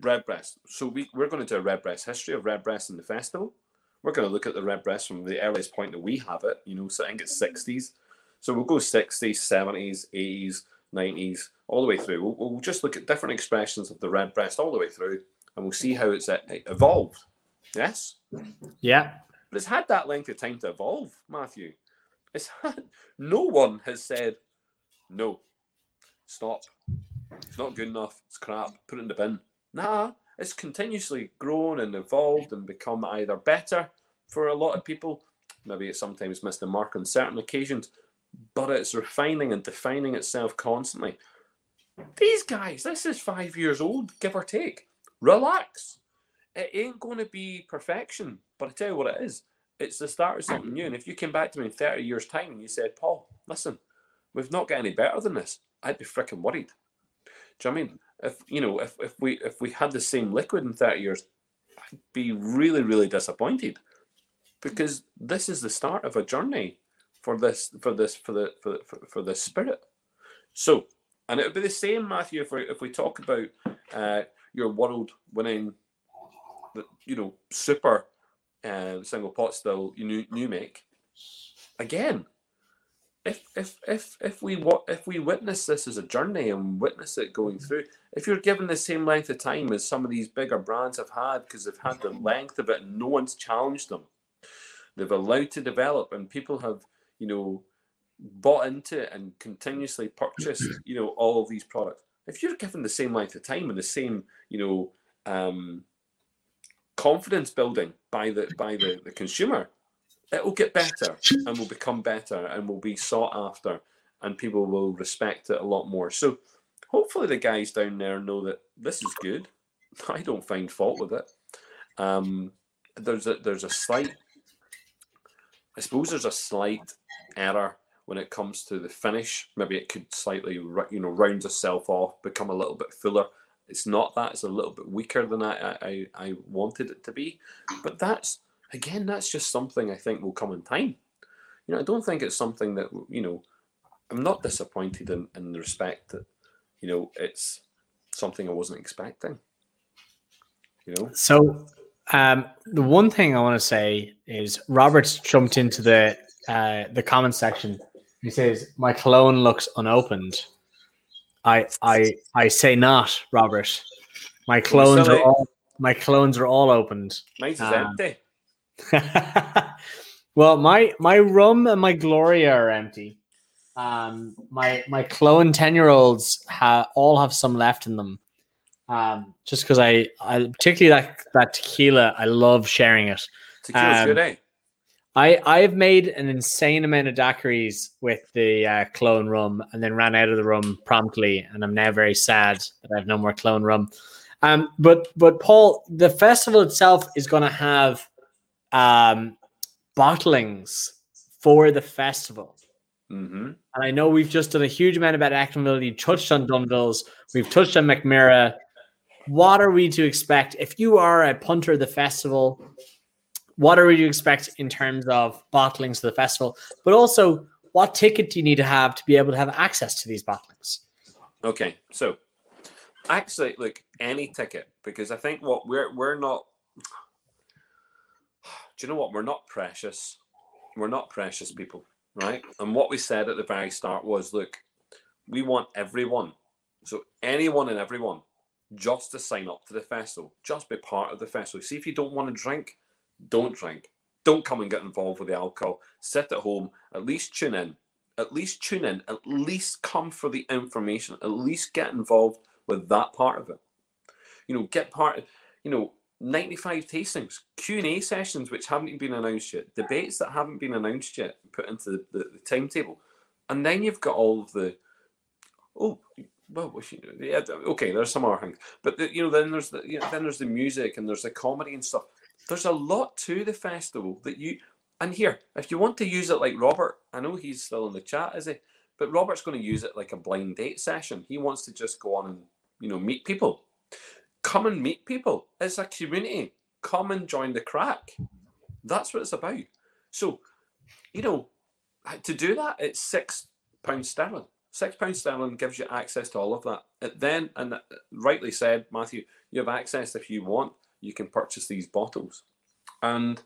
Redbreast. So we, we're going to do a Redbreast history of Redbreast in the festival. We're going to look at the Redbreast from the earliest point that we have it, you know, so I think it's 60s. So we'll go 60s, 70s, 80s, 90s, all the way through. We'll, we'll just look at different expressions of the Redbreast all the way through and we'll see how it's uh, evolved. Yes? Yeah. But it's had that length of time to evolve, Matthew. It's had, no one has said, no, stop. It's not good enough. It's crap. Put it in the bin. Nah, it's continuously grown and evolved and become either better for a lot of people. Maybe it sometimes missed the mark on certain occasions, but it's refining and defining itself constantly. These guys, this is five years old, give or take. Relax. It ain't going to be perfection, but I tell you what it is. It's the start of something new. And if you came back to me in 30 years' time and you said, Paul, listen, we've not got any better than this, I'd be freaking worried. Do you know I mean? If you know, if, if we if we had the same liquid in 30 years, I'd be really, really disappointed. Because this is the start of a journey for this for this for the for for, for the spirit. So and it would be the same, Matthew, if we if we talk about uh, your world winning you know, super uh, single pot still new new make. Again, if if if if we if we witness this as a journey and witness it going mm-hmm. through, if you're given the same length of time as some of these bigger brands have had because they've had the mm-hmm. length of it and no one's challenged them, they've allowed to develop and people have you know bought into it and continuously purchased mm-hmm. you know all of these products. If you're given the same length of time and the same you know um, confidence building by the by the, the consumer, it will get better and will become better and will be sought after and people will respect it a lot more. So hopefully the guys down there know that this is good. I don't find fault with it. Um, there's a there's a slight I suppose there's a slight error when it comes to the finish. Maybe it could slightly you know round itself off, become a little bit fuller. It's not that. It's a little bit weaker than I, I, I wanted it to be. But that's, again, that's just something I think will come in time. You know, I don't think it's something that, you know, I'm not disappointed in, in the respect that, you know, it's something I wasn't expecting. You know? So um, the one thing I want to say is Robert's jumped into the uh, the comment section. He says, My Killowen looks unopened. I I I say not, Robert. My Killowens are all my Killowens are all opened. Mine's um, empty. well, my my rum and my Gloria are empty. Um, my my Killowen ten year olds ha- all have some left in them. Um, just because I I particularly that that tequila, I love sharing it. Tequila's um, good, eh? I I've made an insane amount of daiquiris with the uh, Killowen rum, and then ran out of the rum promptly, and I'm now very sad that I have no more Killowen rum. Um, but but Paul, the festival itself is going to have um, bottlings for the festival. Mm-hmm. And I know we've just done a huge amount about Echlinville. touched on Dunvilles. We've touched on Mackmyra. What are we to expect if you are a punter of the festival? what are you to expect in terms of bottlings to the festival, but also what ticket do you need to have to be able to have access to these bottlings? Okay, so actually, look, any ticket because I think what we're we're not. Do you know what? We're not precious. We're not precious people, right? And what we said at the very start was, look, we want everyone, so anyone and everyone, just to sign up to the festival, just be part of the festival. See if you don't want to drink, don't drink. Don't come and get involved with the alcohol. Sit at home. At least tune in. At least tune in. At least come for the information. At least get involved with that part of it. You know, get part. You know, 95 tastings, Q and A sessions which haven't been announced yet, debates that haven't been announced yet, put into the, the, the timetable, and then you've got all of the. Oh, well, yeah, okay. There's some other things, but the, you know, then there's the you know, then there's the music and there's the comedy and stuff there's a lot to the festival that you and here if you want to use it like robert i know he's still in the chat is he but robert's going to use it like a blind date session he wants to just go on and you know meet people come and meet people. It's a community. Come and join the crack. That's what it's about. So you know to do that it's six pounds sterling. Six pounds sterling gives you access to all of that. It then, and rightly said, Matthew, you have access if you want. You can purchase these bottles, and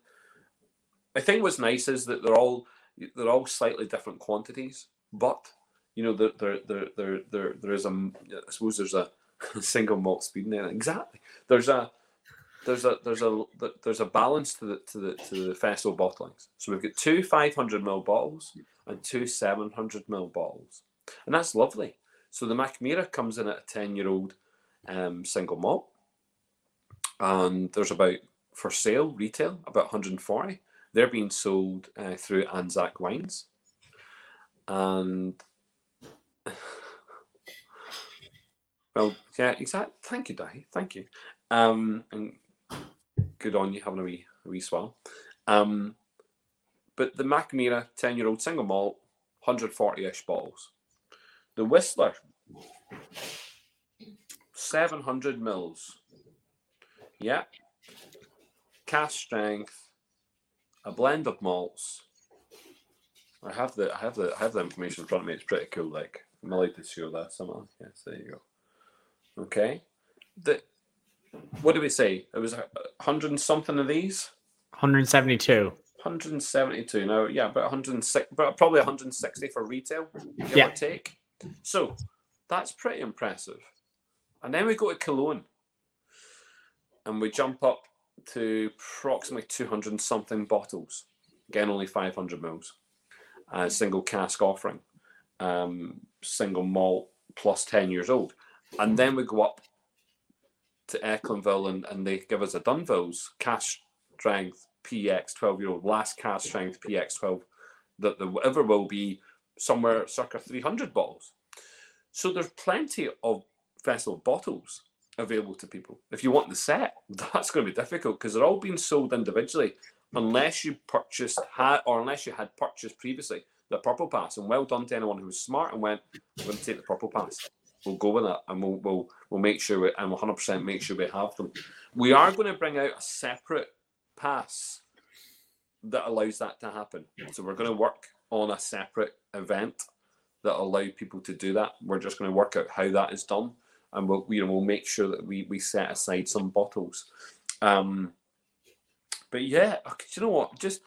I think what's nice is that they're all they're all slightly different quantities, but you know there there there there there, there is a I suppose there's a single malt speed there. Exactly. There's a there's a there's a there's a balance to the to the to the festival bottlings. So we've got two 500 ml bottles and two 700 ml bottles and that's lovely. So the Mackmyra comes in at a 10 year old um, single malt, and there's about for sale retail about 140. They're being sold uh, through Anzac Wines, and well, yeah, exactly. Thank you, Dai. Thank you. Um, and good on you having a wee, a wee swell. Um, but the Mackmyra 10 year old single malt, 140 ish bottles. The Whistler, 700 mils. Yeah. Cask strength, a blend of malts. I have the I have the I have the information in front of me. It's pretty cool. Like I'm allowed to show that somehow. Yes, there you go. Okay. The what do we say? It was a hundred and something of these. 172. 172 now yeah about 106 but probably 160 for retail give Yeah. or take so that's pretty impressive. And then we go to Killowen and we jump up to approximately 200 and something bottles. Again, only 500 mils. Uh, single cask offering, um, single malt plus 10 years old. And then we go up to Echlinville and, and they give us a Dunville's cask strength PX 12 year old, last cask strength PX 12, that the whatever will be somewhere circa 300 bottles. So there's plenty of vessel bottles available to people. If you want the set, that's going to be difficult because they're all being sold individually unless you purchased had or unless you had purchased previously the purple pass. And well done to anyone who was smart and went, we're going to take the purple pass. We'll go with that and we'll we'll, we'll make sure we, and 100% make sure we have them. We are going to bring out a separate pass that allows that to happen. So we're going to work on a separate event that allow people to do that. We're just going to work out how that is done, and we'll you know we'll make sure that we we set aside some bottles. Um, but yeah, you know what? Just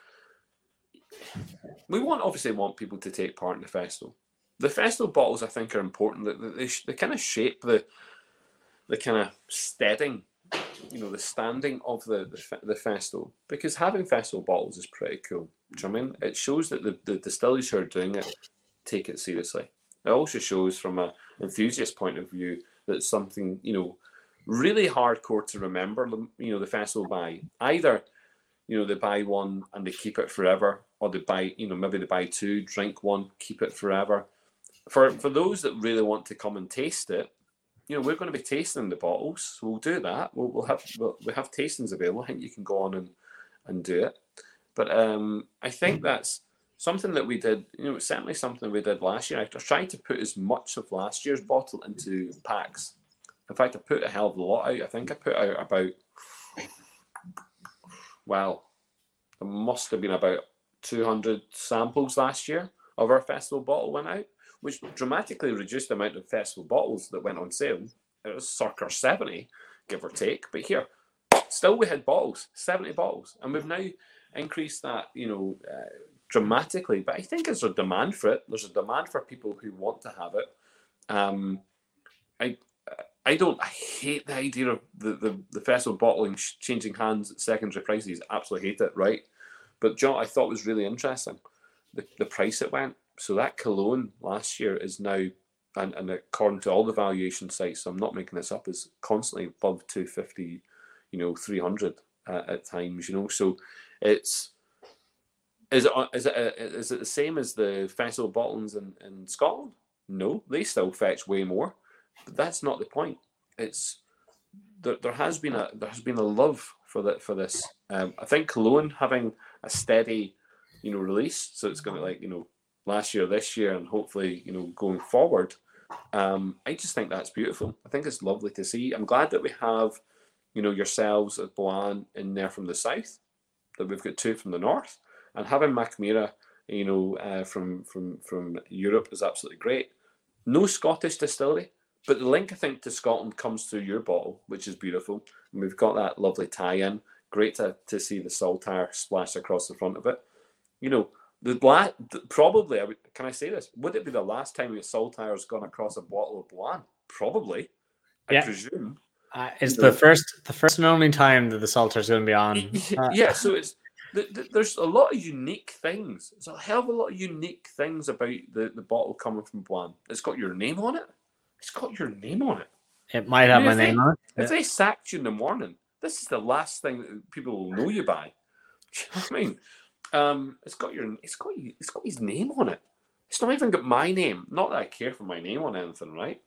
we want obviously want people to take part in the festival. The festival bottles, I think, are important. That they, they kind of shape the the kind of steading, you know, the standing of the, the the festival. Because having festival bottles is pretty cool. Do you know what I mean? It shows that the, the distilleries who are doing it take it seriously. It also shows from an enthusiast point of view that something, you know, really hardcore to remember, you know, the festival by. Either, you know, they buy one and they keep it forever, or they buy, you know, maybe they buy two, drink one, keep it forever. For for those that really want to come and taste it, you know, we're going to be tasting the bottles. We'll do that. We'll, we'll have we'll, we have tastings available. I think you can go on and, and do it. But um, I think that's something that we did. You know, certainly something we did last year. I tried to put as much of last year's bottle into packs. In fact, I put a hell of a lot out. I think I put out about well, there must have been about 200 samples last year of our festival bottle went out, which dramatically reduced the amount of festival bottles that went on sale. It was circa 70, give or take. But here, still we had bottles, 70 bottles, and we've now increased that, you know, uh, dramatically. But I think there's a demand for it. There's a demand for people who want to have it. Um, I I don't. I hate the idea of the, the, the festival bottling changing hands at secondary prices. Absolutely hate it. Right, but John, I thought was really interesting the, the price it went. So that Killowen last year is now, and, and according to all the valuation sites, so I'm not making this up, is constantly above 250, you know, 300 uh, at times. You know, so it's is it is it uh, it the same as the festival bottlings in, in Scotland? No, they still fetch way more. But that's not the point. It's there, there has been a there has been a love for that for this. Um, I think Killowen having a steady, you know, release, so it's going to like you know last year, this year, and hopefully you know going forward. Um, I just think that's beautiful. I think it's lovely to see. I'm glad that we have, you know, yourselves at Boann in there from the south, that we've got two from the north, and having Mackmyra, you know, uh, from from from Europe is absolutely great No Scottish distillery, but the link I think to Scotland comes through your bottle, which is beautiful. And we've got that lovely tie-in. Great to, to see the saltire splash across the front of it. You know, the black probably I would, can I say this? Would it be the last time a saltire has gone across a bottle of Blanc? Probably. I Yeah. presume. Uh, it's You know- the first, the first and only time that the saltire is going to be on. Uh, yeah, so it's th- th- there's a lot of unique things. There's a hell of a lot of unique things about the, the bottle coming from Blanc. It's got your name on it. It's got your name on it. It might have my if they- name on it. If they sacked you in the morning, this is the last thing that people will know you by. Do you know what I mean? Um, it's got your, it's got, you- it's got his name on it. It's not even got my name. Not that I care for my name on anything, right?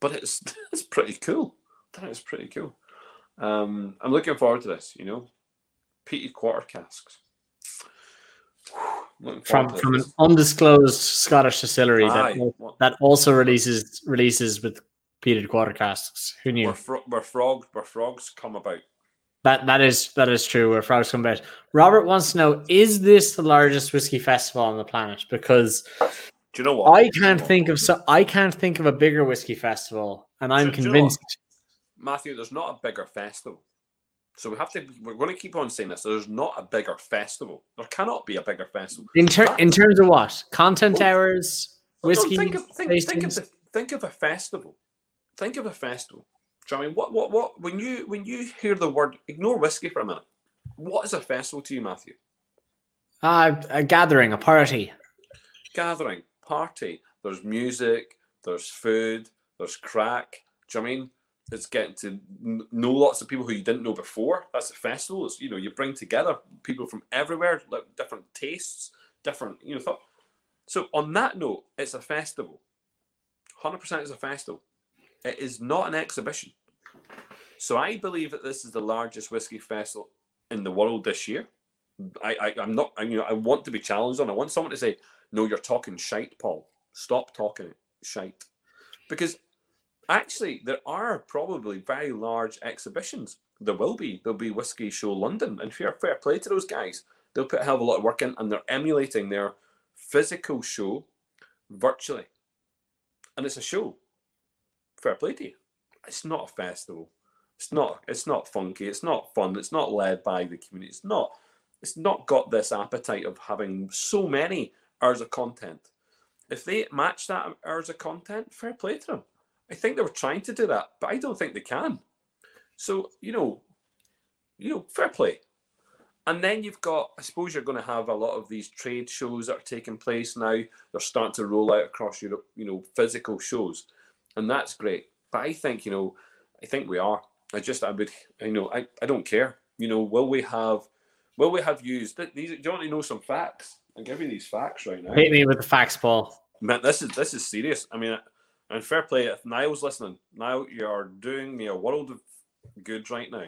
But it's it's pretty cool. That is pretty cool. Um, I'm looking forward to this. You know, peated quarter casks. From from an undisclosed Scottish distillery Aye, that that also releases releases with peated quarter casks. Who knew? where, fro- where frog where frogs come about. That that is that is true. Where frogs come about. Robert wants to know: Is this the largest whiskey festival on the planet? Because Do you know what? I can't think of so I can't think of a bigger whiskey festival, and I'm Do- do you know convinced. Matthew, there's not a bigger festival. So we have to. We're going to keep on saying this. There's not a bigger festival. There cannot be a bigger festival. In ter- in terms of what content Well, hours, whiskey think of think, think of the, think of a festival. Think of a festival. Do you know what I mean what what what when you when you hear the word ignore whiskey for a minute? What is a festival to you, Matthew? Uh, a gathering, a party. Gathering, party. There's music. There's food. There's crack. Do you know what I mean? It's getting to know lots of people who you didn't know before. That's a festival. It's, you know, you bring together people from everywhere, like different tastes, different, you know. Thought. So on that note, it's a festival. Hundred percent is a festival. It is not an exhibition. So I believe that this is the largest whiskey festival in the world this year. I, I I'm not. I, you know, I want to be challenged on. I want someone to say, "No, you're talking shite, Paul. Stop talking shite," because actually there are probably very large exhibitions. There will be. There'll be Whiskey Show London, and fair fair play to those guys. They'll put of a lot of work in, and they're emulating their physical show virtually, and it's a show. Fair play to you. It's not a festival. It's not. It's not funky. It's not fun. It's not led by the community. It's not. It's not got this appetite of having so many hours of content. If they match that hours of content, fair play to them. I think they were trying to do that, but I don't think they can. So you know, you know, fair play. And then you've got, I suppose you're going to have a lot of these trade shows that are taking place now. They're starting to roll out across Europe, you know, physical shows, and that's great. But I think, you know, I think we are. I just, I would, you know, I, I don't care. You know, will we have, will we have used th- these? Do you want to know some facts? I'll give you these facts right now. Hit me with the facts, Paul. Man, this is this is serious. I mean, and fair play. If Niall's listening, Niall, you are doing me a world of good right now.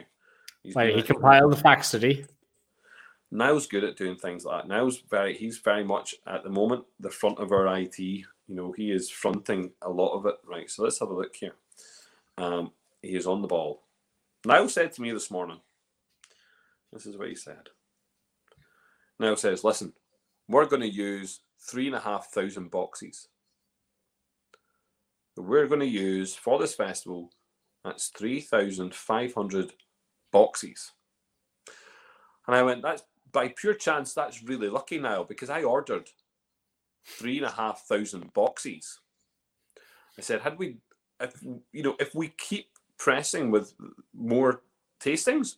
He's Wait, he compiled the facts, did he? Niall's good at doing things like that. Niall's very he's very much at the moment the front of our IT. You know, he is fronting a lot of it. Right. So let's have a look here. Um, he is on the ball. Niall said to me this morning, this is what he said. Niall says, listen, we're going to use three and a half thousand boxes. We're going to use for this festival, that's 3,500 boxes. And I went, that's by pure chance, that's really lucky now because I ordered three and a half thousand boxes. I said, had we, if you know, if we keep pressing with more tastings,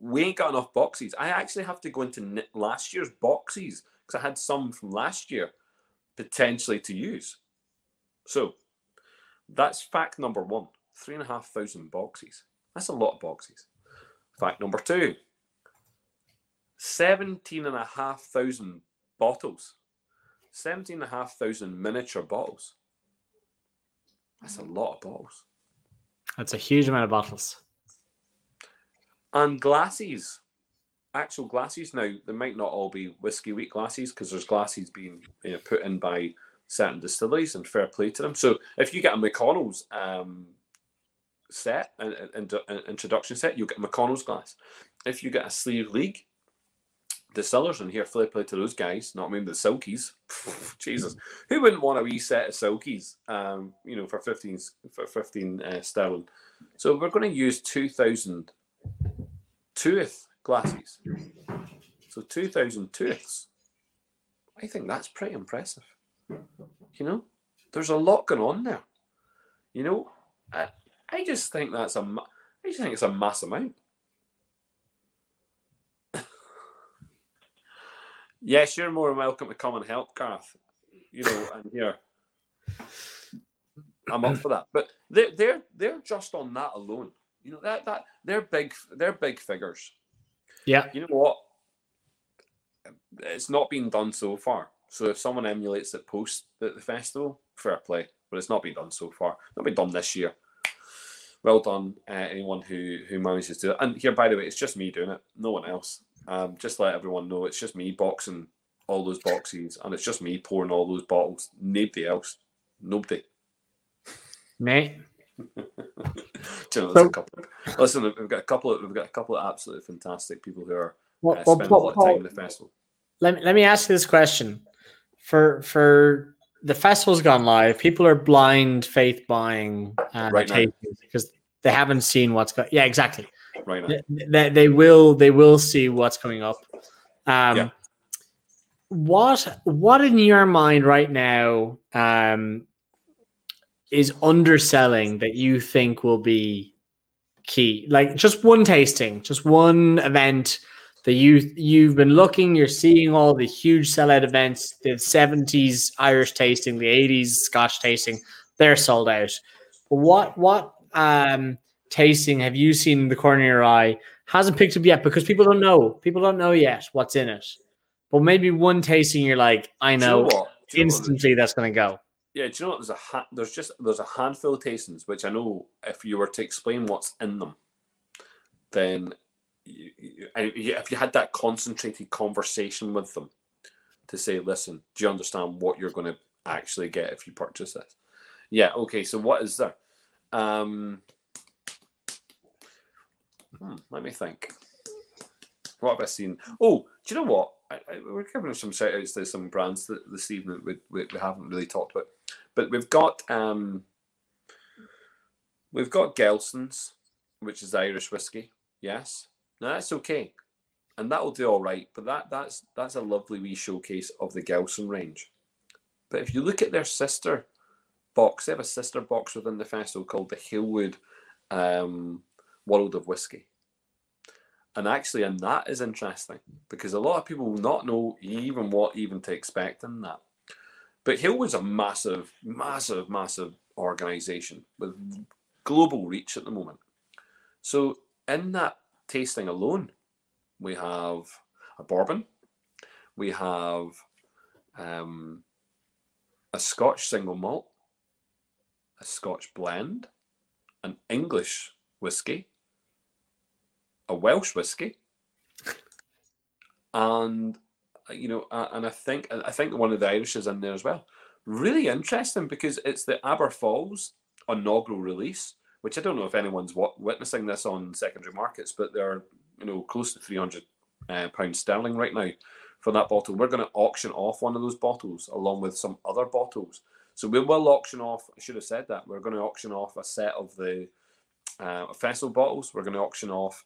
we ain't got enough boxes. I actually have to go into last year's boxes because I had some from last year potentially to use. So that's fact number one three and a half thousand boxes. That's a lot of boxes. Fact number two 17 and a half thousand bottles. 17 and a half thousand miniature bottles. That's a lot of bottles. That's a huge amount of bottles. And glasses, actual glasses. Now, they might not all be whiskey week glasses because there's glasses being you know, put in by certain distilleries and fair play to them. So if you get a McConnell's um, set, an, an, an introduction set, you'll get a McConnell's glass. If you get a Sliabh Liag, distillers in here. Flip play to those guys. Not I mean the Silkies. Jesus, who wouldn't want a wee set of Silkies? Um, you know, for fifteen for fifteen uh, sterling. So we're going to use two thousand tooth glasses. So two thousand tooths. I think that's pretty impressive. You know, there's a lot going on there. You know, I, I just think that's a, I just think it's a mass amount. Yes, you're more than welcome to come and help, Garth. You know, and here, I'm up for that. But they're they're they're just on that alone. You know that that they're big they're big figures. Yeah. You know what? It's not been done so far. So if someone emulates it post the, the festival, fair play. But it's not been done so far. Not been done this year. Well done, uh, anyone who who manages to. And here, by the way, it's just me doing it. No one else. Um, just let everyone know it's just me boxing all those boxes, and it's just me pouring all those bottles. Nobody else. Nobody. Mate. you know, so, couple, listen, we've got a couple of we've got a couple of absolutely fantastic people who are well, uh, spending well, a lot of time in the festival. Let me let me ask you this question: for for the festival's gone live, people are blind faith buying uh, right because they haven't seen what's going. Yeah, exactly. Right now. They, they, will they will see what's coming up. Um, yeah. What what in your mind right now um, is underselling that you think will be key? Like just one tasting, just one event that you you've been looking, you're seeing all the huge sellout events, the 70s Irish tasting, the 80s Scotch tasting, they're sold out. But what what um tasting have you seen in the corner of your eye hasn't picked up yet because people don't know. People don't know yet what's in it. But maybe one tasting you're like, I know, you know instantly that's gonna go. Yeah, do you know what? There's a ha- there's just there's a handful of tastings which I know if you were to explain what's in them, then you, you, if you had that concentrated conversation with them to say, listen, do you understand what you're going to actually get if you purchase this? Yeah, okay, so what is there? Um, hmm, let me think. What have I seen? Oh, do you know what? I, I, we're giving some shout outs to some brands that this evening we, we, we haven't really talked about. But we've got um, we've got Gelston's, which is Irish whiskey. Yes. Now that's okay, and that'll do all right. But that that's that's a lovely wee showcase of the Gelson range. But if you look at their sister box, they have a sister box within the festival called the Halewood um, World of Whiskey. And actually, and that is interesting because a lot of people will not know even what even to expect in that. But Hill was a massive, massive, massive organization with global reach at the moment. So in that tasting alone, we have a bourbon, we have um, a Scotch single malt, a Scotch blend, an English whiskey, a Welsh whiskey, and you know, and I think I think one of the Irish is in there as well. Really interesting because it's the Aber Falls inaugural release, which I don't know if anyone's witnessing this on secondary markets, but they're you know close to three hundred uh, pounds sterling right now for that bottle. We're going to auction off one of those bottles along with some other bottles. So we will auction off. I should have said that we're going to auction off a set of the uh, bottles. We're going to auction off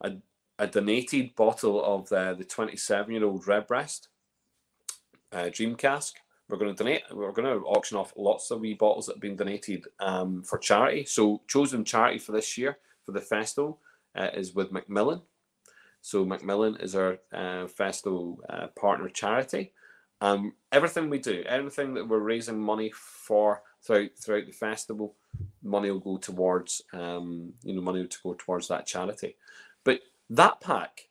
a, a donated bottle of the, the 27 year old Redbreast uh, Dream Cask. We're going to donate. We're going to auction off lots of wee bottles that have been donated um, for charity. So chosen charity for this year for the festival uh, is with Macmillan. So Macmillan is our uh, festival uh, partner charity. Um, everything we do, everything that we're raising money for throughout throughout the festival, money will go towards um, you know money to go towards that charity. But that pack,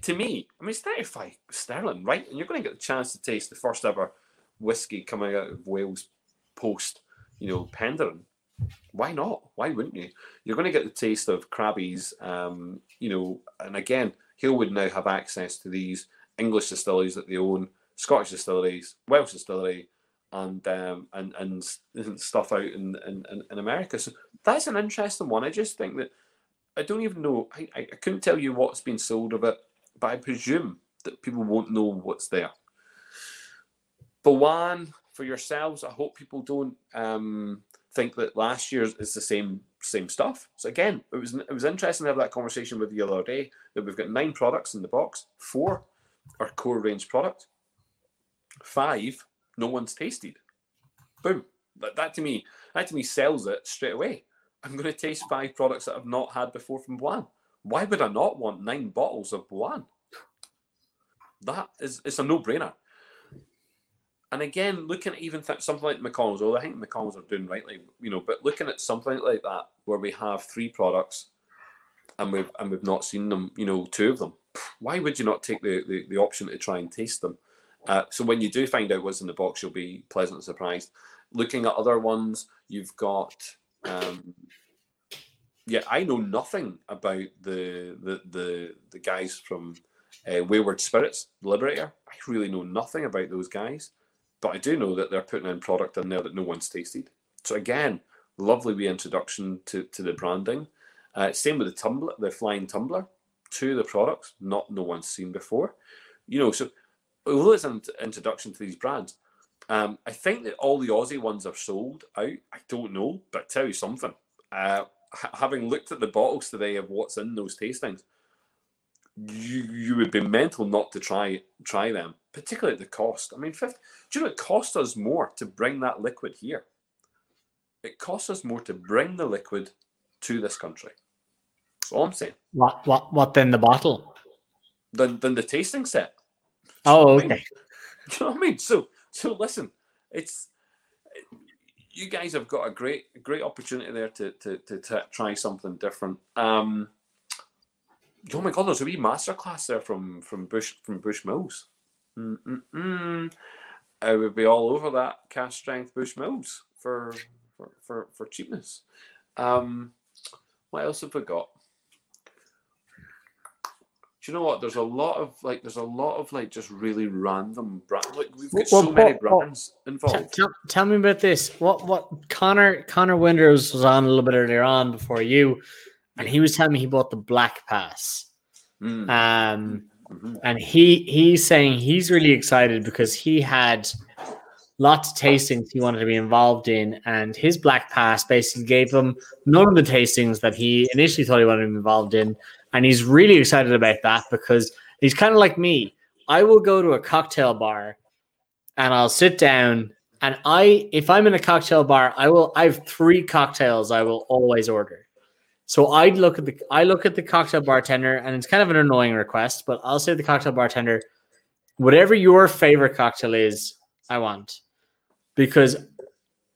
to me, I mean, it's 35 sterling, right? And you're going to get the chance to taste the first ever whiskey coming out of Wales post, you know, Penderyn, why not? Why wouldn't you? You're going to get the taste of Crabbie's, um, you know, and again, Halewood now have access to these English distilleries that they own, Scottish distilleries, Welsh distillery, and um, and, and stuff out in, in, in America. So that's an interesting one. I just think that I don't even know. I, I couldn't tell you what's been sold of it, but I presume that people won't know what's there. One for yourselves, I hope people don't um, think that last year's is the same same stuff. So again, it was it was interesting to have that conversation with you the other day that we've got nine products in the box, four are core range product, five no one's tasted. Boom. That, that to me, that to me sells it straight away. I'm going to taste five products that I've not had before from Boann. Why would I not want nine bottles of Boann? That is, it's a no-brainer. And again, looking at even th- something like Macallan's, although I think Macallan's are doing rightly, you know, but looking at something like that where we have three products and we've and we've not seen them, you know, two of them. Why would you not take the, the, the option to try and taste them? Uh, so when you do find out what's in the box, you'll be pleasantly surprised. Looking at other ones, you've got. Um, yeah, I know nothing about the the the, the guys from uh, Wayward Spirits Liberator. I really know nothing about those guys, but I do know that they're putting in product in there that no one's tasted. So again, lovely reintroduction to to the branding. Uh, same with the tumbler, the flying tumbler. Two of the products not no one's seen before. You know, so although it's an introduction to these brands, um, I think that all the Aussie ones are sold out. I don't know, but I tell you something. Uh, having looked at the bottles today of what's in those tastings, you you would be mental not to try try them, particularly at the cost. I mean, 50, do you know it cost us more to bring that liquid here? It costs us more to bring the liquid to this country. That's all I'm saying. What what what then the bottle? Than than the tasting set. Oh, okay. I mean? you know what I mean? So so listen, it's you guys have got a great great opportunity there to to, to, to try something different. Um, oh my god, there's a wee masterclass there from from Bush from Bushmills. Mm-mm-mm. I would be all over that cask strength Bushmills for for for, for cheapness. Um, what else have we got? You know what? There's a lot of like, there's a lot of like just really random brand. Like we've got well, so many brands involved. Tell, tell, me about this. What what Connor Conor Winders was on a little bit earlier on before you, and he was telling me he bought the Black Pass. Mm. Um, mm-hmm. and he he's saying he's really excited because he had lots of tastings he wanted to be involved in, and his Black Pass basically gave him none of the tastings that he initially thought he wanted to be involved in and he's really excited about that because he's kind of like me. I will go to a cocktail bar and I'll sit down and I if I'm in a cocktail bar, I will I have three cocktails I will always order. So I look at the I look at the cocktail bartender and it's kind of an annoying request, but I'll say to the cocktail bartender, whatever your favorite cocktail is, I want. Because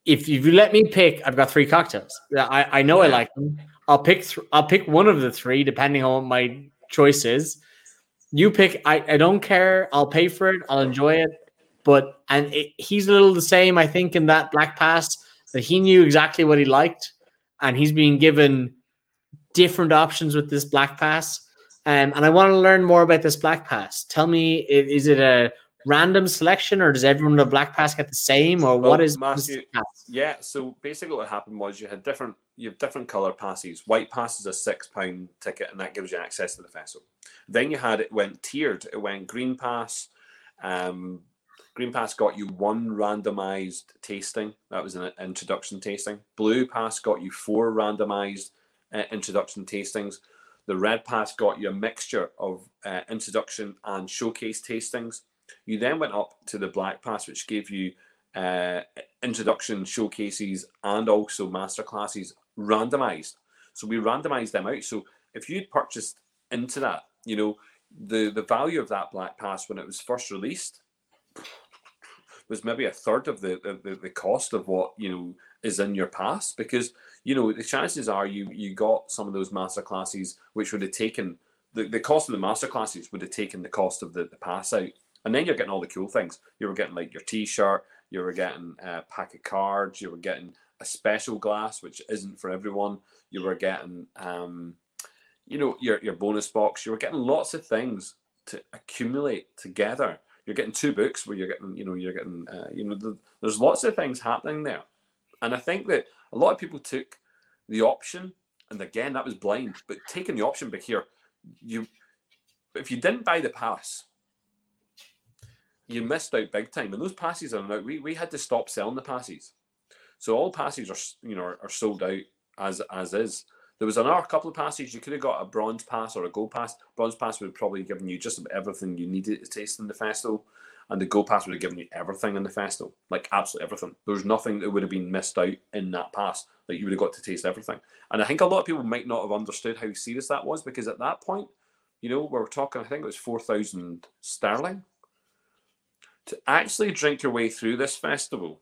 if, if you let me pick, I've got three cocktails. I, I know I like them. I'll pick th- I'll pick one of the three depending on what my choice is. You pick. I, I don't care. I'll pay for it. I'll enjoy it. But and it, he's a little the same. I think in that Black Pass that he knew exactly what he liked, and he's being given different options with this Black Pass. Um, and I want to learn more about this Black Pass. Tell me, is it a random selection, or does everyone the Black Pass get the same, or well, what is Matthew? Yeah, so basically, what happened was you had different you have different color passes. White pass is a six pound ticket, and that gives you access to the festival. Then you had it went tiered. It went green pass. Um, green pass got you one randomized tasting. That was an introduction tasting. Blue pass got you four randomized uh, introduction tastings. The red pass got you a mixture of uh, introduction and showcase tastings. You then went up to the black pass, which gave you uh, introduction showcases and also master classes randomized. So we randomized them out. So if you'd purchased into that, you know, the the value of that black pass when it was first released was maybe a third of the, the the cost of what you know is in your pass because you know the chances are you you got some of those master classes which would have taken the, the cost of the master classes would have taken the cost of the, the pass out and then you're getting all the cool things you were getting like your t-shirt you were getting a pack of cards you were getting a special glass, which isn't for everyone. You were getting, um, you know, your your bonus box. You were getting lots of things to accumulate together. You're getting two books where you're getting, you know, you're getting, uh, you know, the, there's lots of things happening there, and I think that a lot of people took the option, and again that was blind, but taking the option, but here, you, if you didn't buy the pass, you missed out big time. And those passes are now we, we had to stop selling the passes. So all passes are you know are, sold out as as is. There was another couple of passes you could have got a bronze pass or a gold pass. Bronze pass would have probably given you just everything you needed to taste in the festival, and the gold pass would have given you everything in the festival, like absolutely everything. There was nothing that would have been missed out in that pass. Like you would have got to taste everything. And I think a lot of people might not have understood how serious that was because at that point, you know, we were talking. I think it was four thousand sterling to actually drink your way through this festival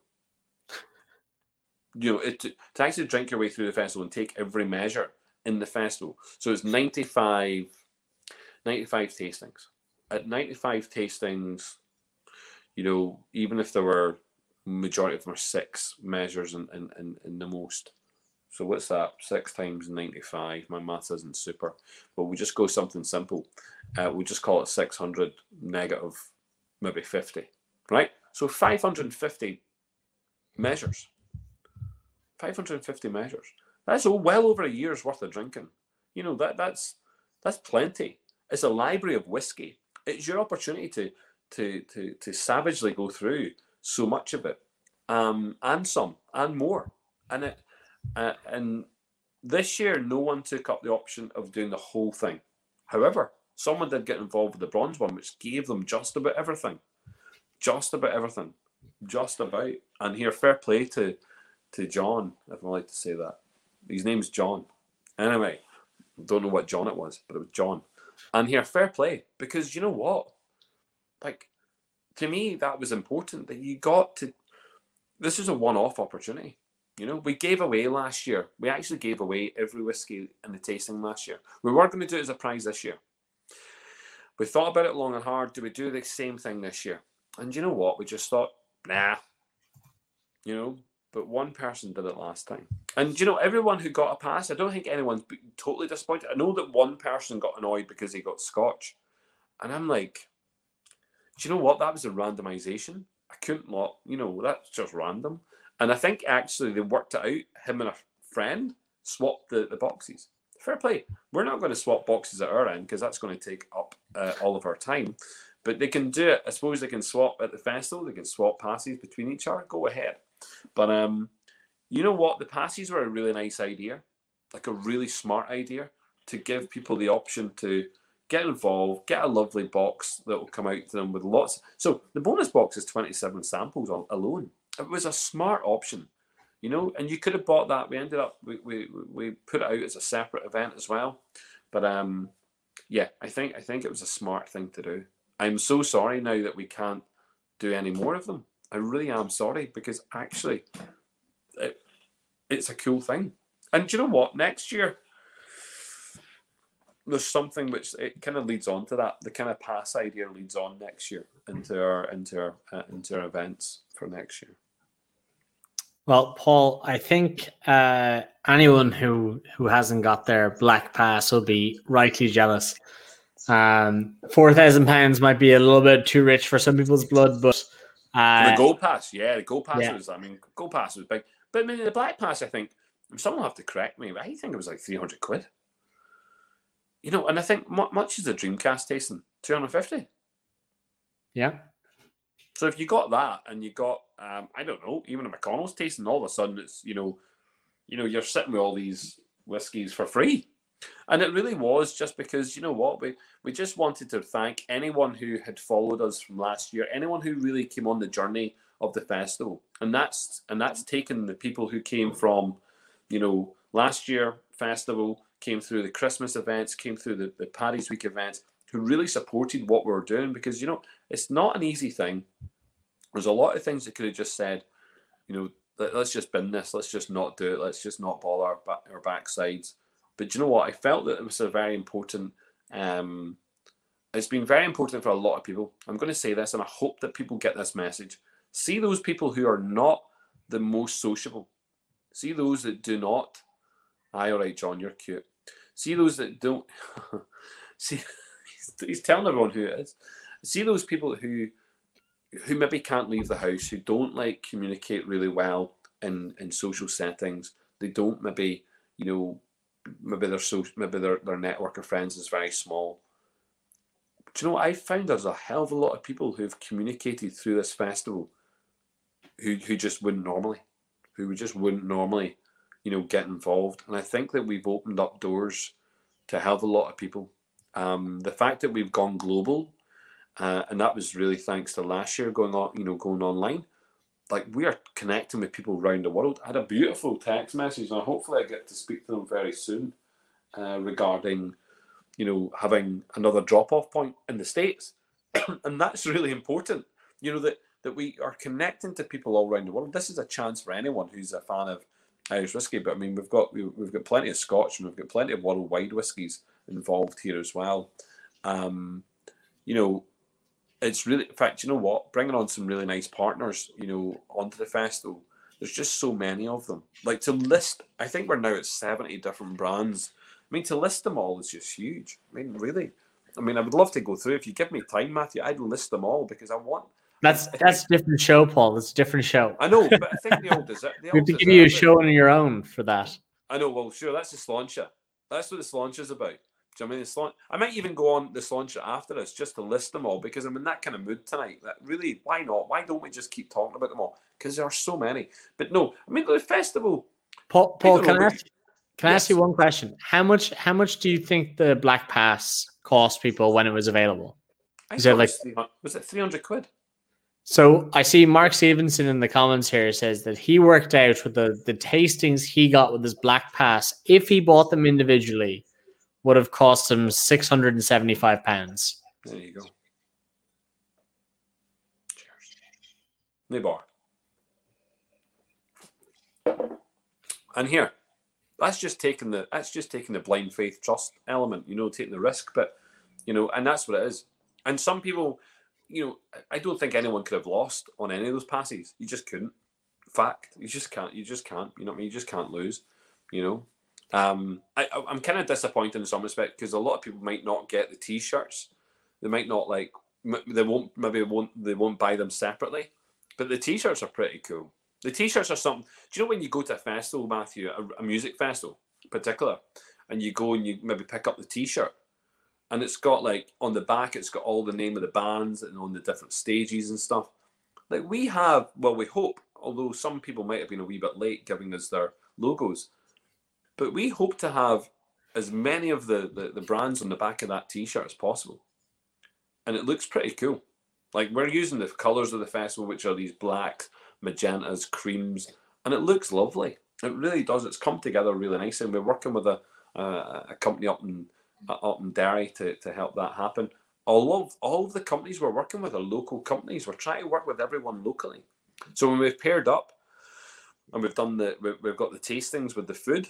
you know, it, to, to actually drink your way through the festival and take every measure in the festival. So it's 95, 95 tastings. At 95 tastings, you know, even if there were majority of them are six measures in, in, in, in the most. So what's that? Six times 95. My maths isn't super. But we just go something simple. Uh, we just call it 600 negative, maybe 50. Right? So 550 measures 550 measures. That's well over a year's worth of drinking. You know that that's that's plenty. It's a library of whiskey. It's your opportunity to to to to savagely go through so much of it, um, and some and more. And it uh, and this year, no one took up the option of doing the whole thing. However, someone did get involved with the bronze one, which gave them just about everything, just about everything, just about. And here, fair play to to John, if I like to say that. His name's John. Anyway, don't know what John it was, but it was John. And here, fair play, because you know what? Like, to me, that was important that you got to. This is a one off opportunity. You know, we gave away last year. We actually gave away every whiskey in the tasting last year. We were going to do it as a prize this year. We thought about it long and hard. Do we do the same thing this year? And you know what? We just thought, nah. You know, but one person did it last time. And you know, everyone who got a pass, I don't think anyone's totally disappointed. I know that one person got annoyed because he got Scotch, and I'm like, do you know what? That was a randomization. I couldn't lot, you know, that's just random. And I think actually they worked it out. Him and a friend swapped the, the boxes. Fair play. We're not going to swap boxes at our end because that's going to take up uh, all of our time. But they can do it. I suppose they can swap at the festival. They can swap passes between each other. Go ahead. But um, you know what? The passes were a really nice idea, like a really smart idea to give people the option to get involved, get a lovely box that will come out to them with lots. So the bonus box is 27 samples alone. It was a smart option, you know, and you could have bought that. We ended up, we, we, we put it out as a separate event as well. But um, yeah, I think I think it was a smart thing to do. I'm so sorry now that we can't do any more of them. I really am sorry because actually, it, it's a cool thing. And you know what? Next year, there's something which it kind of leads on to that. The kind of pass idea leads on next year into our into our uh, into our events for next year. Well, Paul, I think uh, anyone who who hasn't got their black pass will be rightly jealous. Um, Four thousand pounds might be a little bit too rich for some people's blood, but uh, the gold pass, yeah, the gold pass yeah. was. I mean, gold pass was big, but I mean, the black pass, I think someone will have to correct me, but I think it was like three hundred quid. You know, and I think much is a Dreamcast tasting two hundred fifty. Yeah. So if you got that and you got, um, I don't know, even a McConnell's tasting, all of a sudden it's you know, you know, you're sitting with all these whiskies for free. And it really was just because, you know what, we, we just wanted to thank anyone who had followed us from last year, anyone who really came on the journey of the festival. And that's and that's taken the people who came from, you know, last year festival, came through the Christmas events, came through the, the Paddy's Week events, who really supported what we were doing because you know, it's not an easy thing. There's a lot of things that could have just said, you know, let, us just bin this, let's just not do it, let's just not bother our, our backsides but you know what? I felt that it was a very important. Um, it's been very important for a lot of people. I'm going to say this, and I hope that people get this message. See those people who are not the most sociable. See those that do not. Aye, all right, John, you're cute. See those that don't. see, he's telling everyone who it is. See those people who, who maybe can't leave the house, who don't like communicate really well in in social settings. They don't maybe, you know, maybe their social, maybe their, their network of friends is very small. do you know I found there's a hell of a lot of people who've communicated through this festival who who just wouldn't normally, who just wouldn't normally, you know, get involved. And I think that we've opened up doors to a hell of a lot of people. Um, the fact that we've gone global, uh, and that was really thanks to last year going on, you know, going online. Like we are connecting with people around the world. I had a beautiful text message, and hopefully I get to speak to them very soon uh, regarding you know, having another drop off point in the States. and that's really important, you know, that, that we are connecting to people all around the world. This is a chance for anyone who's a fan of Irish whiskey, but I mean, we've got we, have got plenty of Scotch and we've got plenty of worldwide whiskies involved here as well. Um, you know, it's really, in fact, you know what? Bringing on some really nice partners, you know, onto the festival. There's just so many of them. Like to list, I think we're now at 70 different brands I mean, to list them all is just huge. I mean, really. I mean, I would love to go through. If you give me time, Matthew, I'd list them all because I want. That's that's a different show, Paul. It's a different show. I know, but I think they all deserve. They we have to give you a show on your own for that. I know. Well, sure. That's the sláinte. That's what the sláinte is about. Do you know I mean the sláinte? I might even go on this sláinte after this just to list them all because I'm in that kind of mood tonight. That really, why not? Why don't we just keep talking about them all? Because there are so many. But no, I mean the festival. Paul, Paul, can I ask? Can I ask you one question? How much how much do you think the Black Pass cost people when it was available? Is it like was it three hundred quid? So I see Mark Stevenson in the comments here says that he worked out with the the tastings he got with his Black Pass. If he bought them individually, would have cost him six hundred and seventy five pounds. There you go. Cheers. bar. And here, that's just taking the that's just taking the blind faith trust element, you know, taking the risk. But you know, and that's what it is. And some people, you know, I don't think anyone could have lost on any of those passes. You just couldn't. Fact, you just can't. You just can't. You know what I mean? You just can't lose. You know. Um, I, I'm kind of disappointed in some respect because a lot of people might not get the t-shirts. They might not like. They won't. Maybe won't. They won't buy them separately. But the t-shirts are pretty cool. The t-shirts are something. Do you know when you go to a festival, Matthew, a, a music festival, in particular, and you go and you maybe pick up the t-shirt, and it's got like on the back, it's got all the name of the bands and on the different stages and stuff. Like we have, well, we hope, although some people might have been a wee bit late giving us their logos, but we hope to have as many of the, the, the brands on the back of that t-shirt as possible. And it looks pretty cool. Like we're using the colours of the festival, which are these blacks magentas, creams, and it looks lovely. It really does. It's come together really nicely. And we're working with a, uh, a company up in up in Derry to, to help that happen. All of all of the companies we're working with are local companies. We're trying to work with everyone locally. So when we've paired up and we've done the we've got the tastings with the food,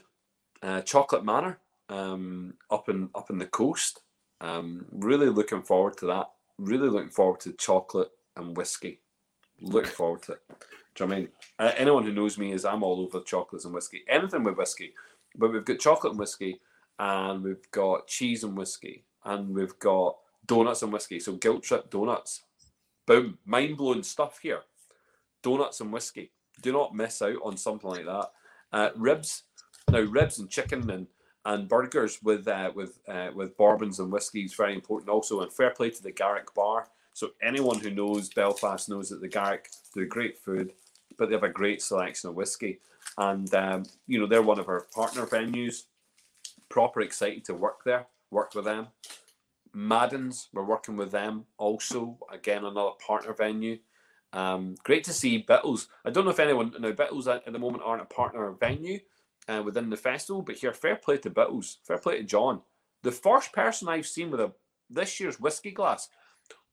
uh, Chocolate Manor um, up in up in the coast. Um, really looking forward to that. Really looking forward to chocolate and whiskey. Looking forward to it. Do you know I mean? Uh, anyone who knows me is I'm all over chocolates and whiskey. Anything with whiskey. But we've got chocolate and whiskey, and we've got cheese and whiskey, and we've got donuts and whiskey. So guilt trip donuts. Boom. Mind blowing stuff here. Donuts and whiskey. Do not miss out on something like that. Uh, ribs. Now ribs and chicken and and burgers with uh, with uh, with bourbons and whiskey is very important also. And fair play to the Garrick Bar. So anyone who knows Belfast knows that the Garrick do great food, but they have a great selection of whiskey. And um, you know they're one of our partner venues. Proper excited to work there, work with them. Madden's, we're working with them also. Again, another partner venue. Um, great to see Bittles. I don't know if anyone now Bittles at, at the moment aren't a partner venue uh, within the festival, but here, fair play to Bittles, fair play to John. The first person I've seen with a this year's whiskey glass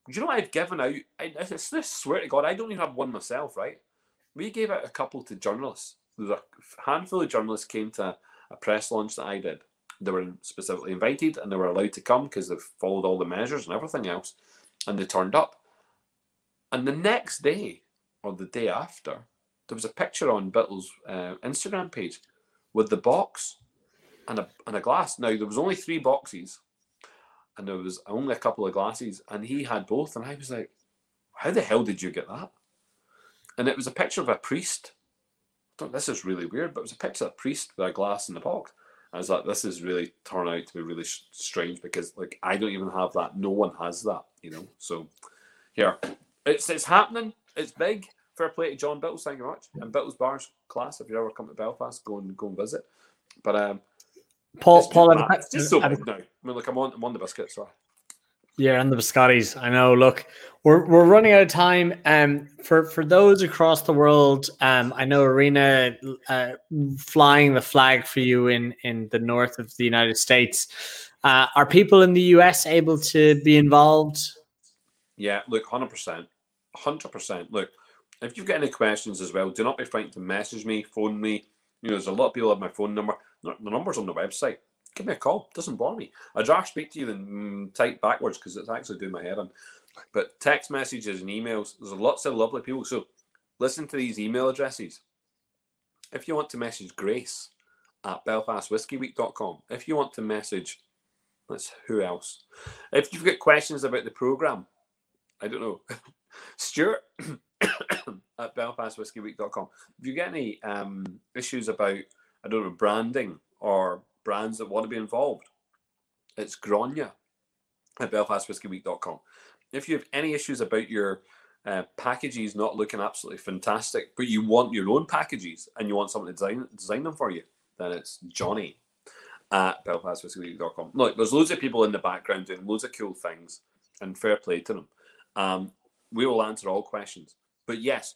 do you know I've given out? I, I, I swear to God, I don't even have one myself, right? We gave out a couple to journalists. There's a handful of journalists came to a, a press launch that I did. They were specifically invited and they were allowed to come because they've followed all the measures and everything else. And they turned up. And the next day, or the day after, there was a picture on Bittle's uh, Instagram page with the box and a, and a glass. Now, there was only three boxes and there was only a couple of glasses, and he had both, and I was like, "How the hell did you get that?" And it was a picture of a priest. this is really weird, but it was a picture of a priest with a glass in the box, I was like, this is really turned out to be really strange because like I don't even have that. No one has that, you know. So here, it's it's happening. It's big. Fair play to John Bittles, thank you very much. And Bittles Bars class. If you ever come to Belfast, go and go and visit. But um, Paul, Paul, just. It's just so big now. I mean, look, I'm on, I'm on the biscuit, so Yeah, and the biscottis. I know. Look, we're we're running out of time. Um, for for those across the world, um, I know Arena uh, flying the flag for you in in the north of the United States. Uh, are people in the US able to be involved? Yeah, look, hundred percent, hundred percent. Look, if you've got any questions as well, do not be afraid to message me, phone me. You know, there's a lot of people have my phone number. The number's on the website. Give me a call. Doesn't bother me. I'd rather speak to you than mm, type backwards because it's actually doing my head in. But text messages and emails, there's lots of lovely people. So listen to these email addresses. If you want to message Grace at belfastwhiskeyweek.com, if you want to message, let's who else? If you've got questions about the program, I don't know. Stuart at belfastwhiskeyweek.com. If you get any um, issues about, I don't know, branding or brands that want to be involved, it's Grania at belfastwhiskeyweek.com. If you have any issues about your uh, packages not looking absolutely fantastic, but you want your own packages and you want someone to design, design them for you, then it's Johnny at belfastwhiskeyweek.com. Look, there's loads of people in the background doing loads of cool things, and fair play to them. Um, we will answer all questions. But yes,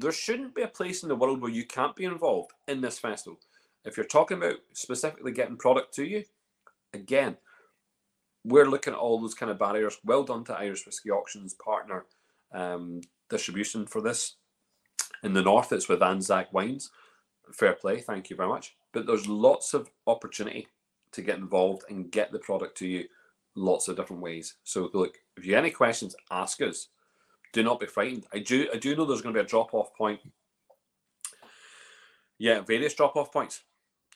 there shouldn't be a place in the world where you can't be involved in this festival. If you're talking about specifically getting product to you, again, we're looking at all those kind of barriers. Well done to Irish Whiskey Auctions partner um, distribution for this. In the north, it's with Anzac Wines. Fair play, thank you very much. But there's lots of opportunity to get involved and get the product to you lots of different ways. So look, if you have any questions, ask us. Do not be frightened. I do I do know there's going to be a drop off point. Yeah, various drop off points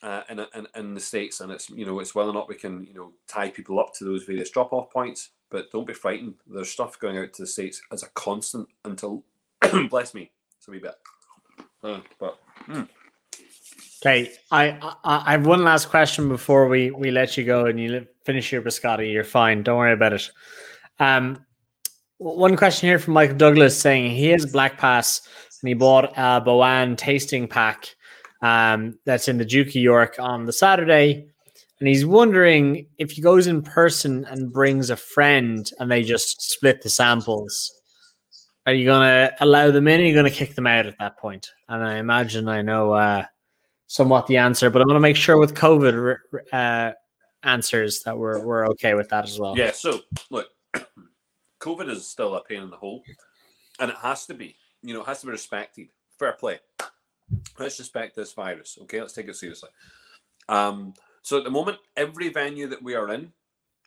uh, in, in in the states, and it's you know it's whether or not we can you know tie people up to those various drop off points. But don't be frightened. There's stuff going out to the states as a constant until bless me, it's a wee bit. Uh, but Okay, I, I I have one last question before we we let you go and you finish your biscotti. You're fine. Don't worry about it. Um, one question here from Michael Douglas saying he has Black Pass and he bought a Boann tasting pack um, that's in the Duke of York on the Saturday, and he's wondering if he goes in person and brings a friend and they just split the samples. Are you gonna allow them in? Or are you gonna kick them out at that point? And I imagine I know. Uh, somewhat the answer, but I want to make sure with COVID uh, answers that we're we're okay with that as well. Yeah, so look, COVID is still a pain in the hole, and it has to be. You know, it has to be respected. Fair play. Let's respect this virus. Okay, let's take it seriously. Um, so at the moment, every venue that we are in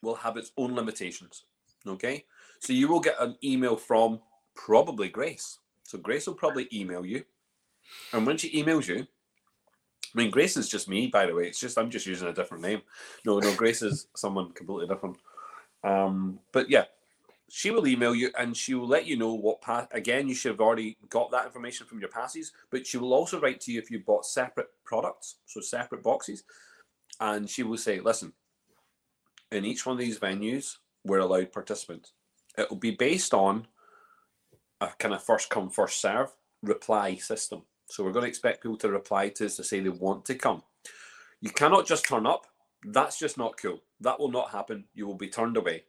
will have its own limitations. Okay, so you will get an email from probably Grace. So Grace will probably email you, and when she emails you, I mean, Grace is just me, by the way. It's just I'm just using a different name. No, no, Grace is someone completely different. Um, but yeah, she will email you and she will let you know what pass. Again, you should have already got that information from your passes, but she will also write to you if you bought separate products, so separate boxes, and she will say, "Listen, in each one of these venues, we're allowed participants. It will be based on a kind of first come first serve reply system. So we're going to expect people to reply to us to say they want to come. You cannot just turn up. That's just not cool. That will not happen. You will be turned away.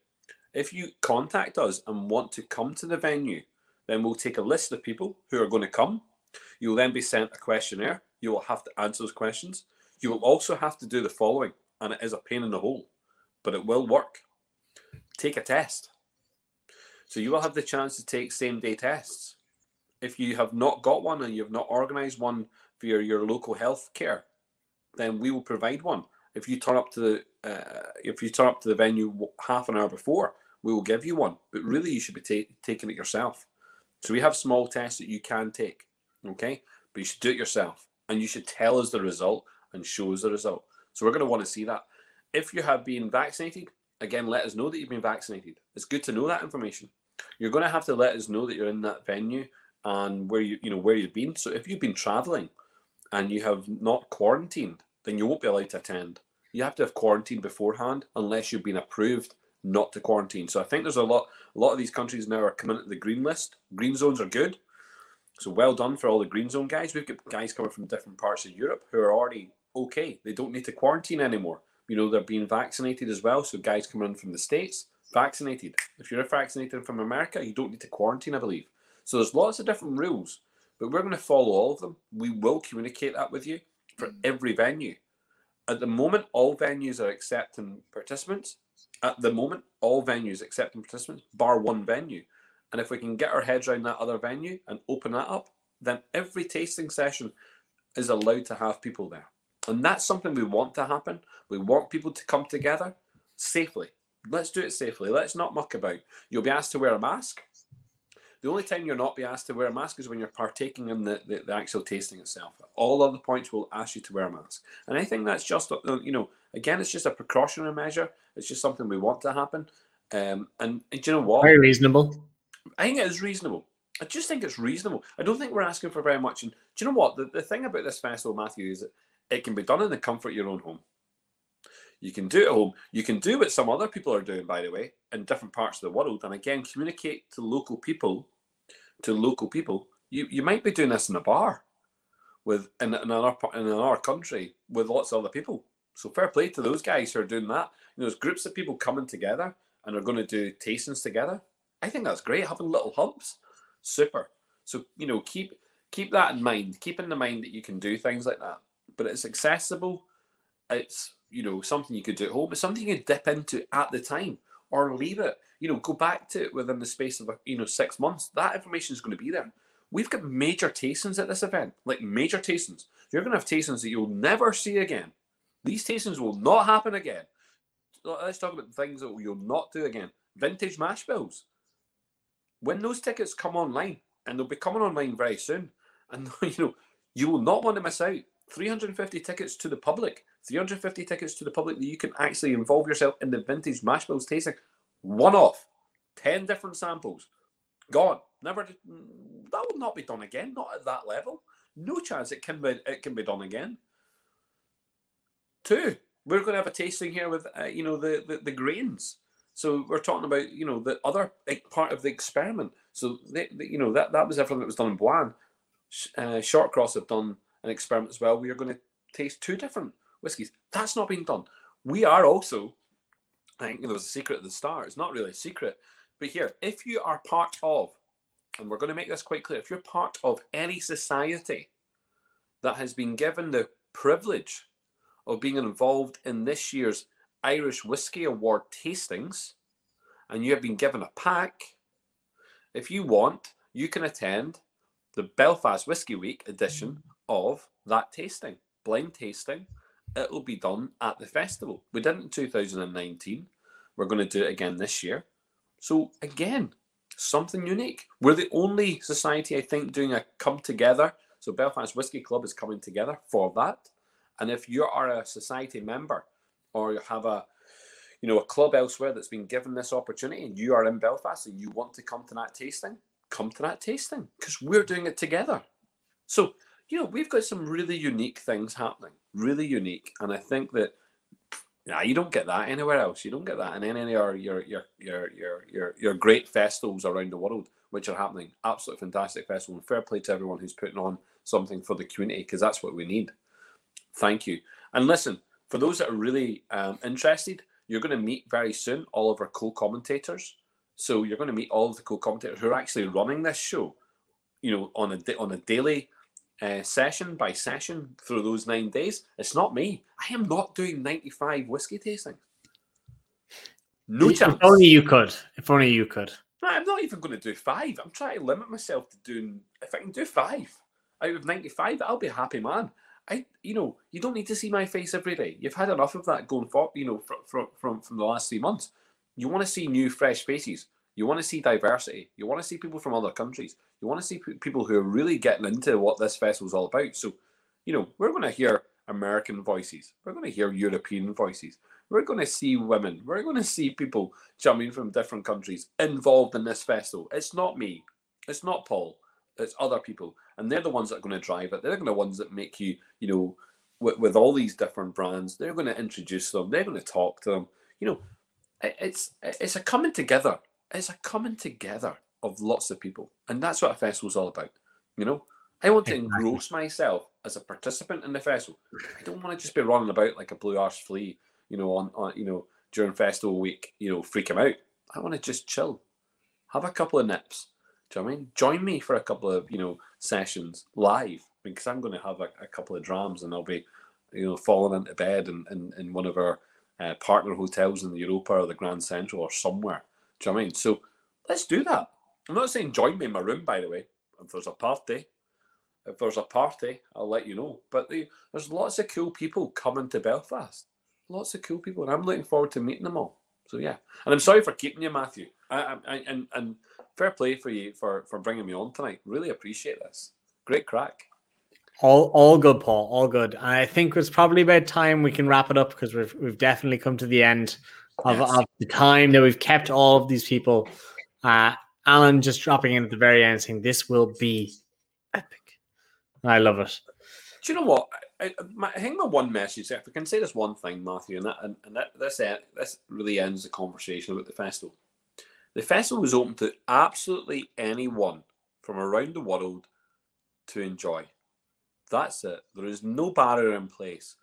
If you contact us and want to come to the venue, then we'll take a list of people who are going to come. You will then be sent a questionnaire. You will have to answer those questions. You will also have to do the following, and it is a pain in the hole, but it will work. Take a test. So you will have the chance to take same day tests. If you have not got one and you have not organised one via your, your local health care, then we will provide one. If you turn up to the uh, if you turn up to the venue half an hour before, we will give you one. But mm. really, you should be ta- taking it yourself. So we have small tests that you can take, okay? But you should do it yourself, and you should tell us the result and show us the result. So we're going to want to see that. If you have been vaccinated, again, let us know that you've been vaccinated. It's good to know that information. You're going to have to let us know that you're in that venue and where you you know where you've been. So if you've been traveling and you have not quarantined, then you won't be allowed to attend. You have to have quarantine beforehand unless you've been approved not to quarantine. So I think there's a lot a lot of these countries now are coming to the green list. Green zones are good. So well done for all the green zone guys. We've got guys coming from different parts of Europe who are already okay. They don't need to quarantine anymore. You know, they're being vaccinated as well. So guys coming in from the States, vaccinated. If you're vaccinated from America, you don't need to quarantine, I believe. So there's lots of different rules, but we're going to follow all of them. We will communicate that with you for every venue. At the moment, all venues are accepting participants. At the moment, all venues accepting participants, bar one venue. And if we can get our heads around that other venue and open that up, then every tasting session is allowed to have people there. And that's something we want to happen. We want people to come together safely. Let's do it safely. Let's not muck about. You'll be asked to wear a mask. The only time you're not be asked to wear a mask is when you're partaking in the, the, the, actual tasting itself. All other points will ask you to wear a mask. And I think that's just, uh, you know, again, it's just a precautionary measure. It's just something we want to happen. Um, and, and do you know what? Very reasonable. I think it is reasonable. I just think it's reasonable. I don't think we're asking for very much. And do you know what? The, the thing about this festival, Matthew, is that it can be done in the comfort of your own home. You can do it at home. You can do what some other people are doing, by the way, in different parts of the world. And again, communicate to local people, to local people. You you might be doing this in a bar with in, in another in another country with lots of other people. So fair play to those guys who are doing that. You know, there's groups of people coming together and are going to do tastings together. I think that's great. Having little hubs, super. So you know, keep keep that in mind. Keep in the mind that you can do things like that, but it's accessible. It's you know something you could do at home. It's something you could dip into at the time or leave it. You know, go back to it within the space of you know six months. That information is going to be there. We've got major tastings at this event, like major tastings. You're going to have tastings that you'll never see again. These tastings will not happen again. Let's talk about things that you'll not do again. Vintage mash bills when those tickets come online, and they'll be coming online very soon, and you know, you will not want to miss out. 350 tickets to the public, 350 tickets to the public that you can actually involve yourself in the vintage mash bills tasting. One off, 10 different samples, gone. Never, that will not be done again, not at that level. No chance it can be, it can be done again. Two, we're going to have a tasting here with, uh, you know, the, the, the grains. So we're talking about you know the other part of the experiment. So they, they, you know that that was everything that was done in Boine. Uh, Shortcross have done an experiment as well. We are going to taste two different whiskies. That's not being done. We are also. I think there was a secret at the start. It's not really a secret, but here, if you are part of, and we're going to make this quite clear, if you're part of any society that has been given the privilege of being involved in this year's Irish Whiskey Award tastings and you have been given a pack, if you want, you can attend the Belfast Whiskey Week edition of that tasting, blind tasting. It'll be done at the festival. We did it in 2019. We're going to do it again this year. So, again, something unique. We're the only society, I think, doing a come together. So, Belfast Whiskey Club is coming together for that. And if you are a society member or you have a you know a club elsewhere that's been given this opportunity and you are in Belfast and you want to come to that tasting, come to that tasting because we're doing it together. So, you know, we've got some really unique things happening, really unique. And I think that yeah, you don't get that anywhere else. You don't get that in any of your your your your your your, your great festivals around the world, which are happening. Absolutely fantastic festival. And fair play to everyone who's putting on something for the community because that's what we need. Thank you. And listen, for those that are really um, interested, you're going to meet very soon all of our co-commentators. So you're going to meet all of the co-commentators who are actually running this show, you know, on a on a daily uh, session by session through those nine days. It's not me. I am not doing 95 whiskey tasting. No if chance. If only you could. If only you could. I'm not even going to do five. I'm trying to limit myself to doing. If I can do five out of 95, I'll be a happy man. I, you know, you don't need to see my face every day. You've had enough of that going for, you know, from from from, from the last three months. You want to see new, fresh faces. You want to see diversity. You want to see people from other countries. You want to see people who are really getting into what this festival is all about. So, you know, we're going to hear American voices. We're going to hear European voices. We're going to see women. We're going to see people jumping from different countries involved in this festival. It's not me. It's not Paul. It's other people, and they're the ones that are going to drive it. They're the ones that make you, you know, with, with all these different brands. They're going to introduce them. They're going to talk to them. You know, it's it's a coming together. It's a coming together of lots of people, and that's what a festival's all about. You know, I want to engross myself as a participant in the festival. I don't want to just be running about like a blue arse flea. You know, on, on you know during festival week. You know, freak freaking out. I want to just chill, have a couple of nips. Do you know I mean? Join me for a couple of you know sessions live because I'm going to have a, a couple of drams and I'll be you know falling into bed in, in, in one of our uh, partner hotels in the Europa or the Grand Central or somewhere. Do you know I mean? So let's do that. I'm not saying join me in my room, by the way. If there's a party, if there's a party, I'll let you know. But the, there's lots of cool people coming to Belfast. Lots of cool people, and I'm looking forward to meeting them all. So yeah, and I'm sorry for keeping you, Matthew. I, I, and and fair play for you for for bringing me on tonight. Really appreciate this. Great crack. All all good, Paul. All good. I think it's probably about time we can wrap it up because we've we've definitely come to the end of, yes. of the time that we've kept all of these people. Uh, Alan just dropping in at the very end saying this will be epic. I love it. Do you know what? I, my, I think my one message, if I can say this one thing, Matthew, and that and, and that this uh, this really ends the conversation about the festival. The festival was open to absolutely anyone from around the world to enjoy. That's it. There is no barrier in place.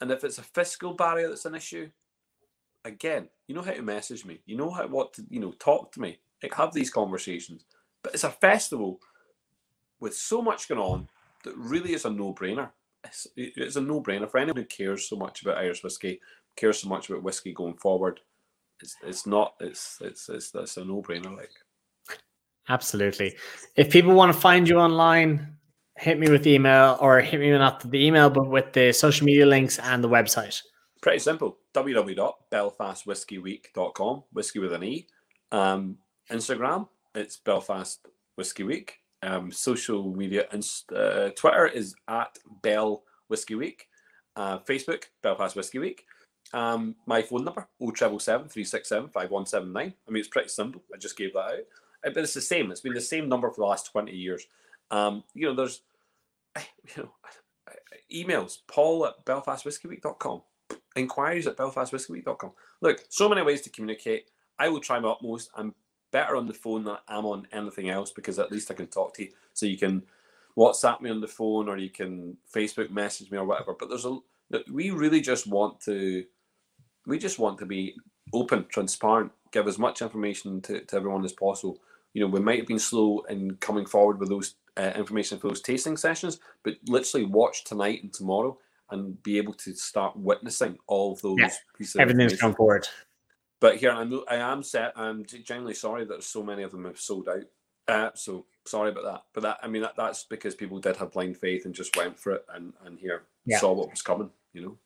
And if it's a fiscal barrier that's an issue, again, you know how to message me. You know how what to, you know, talk to me. Like, have these conversations. But it's a festival with so much going on that really is a no-brainer. It's, it's a no-brainer for anyone who cares so much about Irish whiskey, cares so much about whiskey going forward. It's it's not it's it's it's, it's a no-brainer like. Absolutely. If people want to find you online, hit me with email or hit me not the email, but with the social media links and the website. Pretty simple. www.belfastwhiskeyweek.com, whiskey with an E. Um, Instagram, it's Belfast Whiskey Week. Um, social media, and uh, Twitter is at Bell Whiskey Week. Uh, Facebook, Belfast Whiskey Week. Um, my phone number, 0777 367 5179. I mean, it's pretty simple. I just gave that out. Uh, but it's the same. It's been the same number for the last 20 years. Um, you know, there's you know, emails, paul at belfastwhiskeyweek.com, inquiries at belfastwhiskeyweek.com. Look, so many ways to communicate. I will try my utmost. I'm better on the phone than I'm on anything else because at least I can talk to you. So you can WhatsApp me on the phone or you can Facebook message me or whatever. But there's a we really just want to we just want to be open, transparent, give as much information to, to everyone as possible. You know, we might have been slow in coming forward with those uh, information for those tasting sessions, but literally watch tonight and tomorrow and be able to start witnessing all of those yeah, pieces. Everything's come forward. But here I'm, I am set. I'm genuinely sorry that so many of them have sold out. Uh, so sorry about that. But that I mean that, that's because people did have blind faith and just went for it and and here yeah. saw what was coming. You know.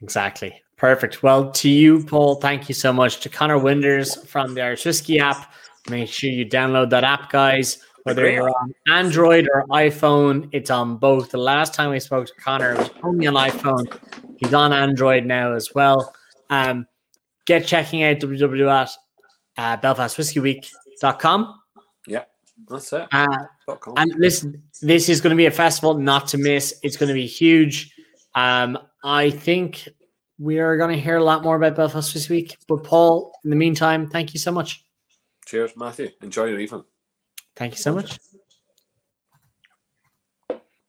Exactly. Perfect. Well, to you, Paul, thank you so much. To Conor Winders from the Irish Whiskey app, make sure you download that app, guys whether you're on Android or iPhone, it's on both. The last time we spoke to Conor, it was only on iPhone. He's on Android now as well. Um, get checking out www uh, belfastwhiskeyweek.com. Yeah, that's it. Uh, and listen, this is going to be a festival not to miss. It's going to be huge. Um, I think we are going to hear a lot more about Belfast this week. But Paul, in the meantime, thank you so much. Cheers, Matthew. Enjoy your evening. Thank you so much.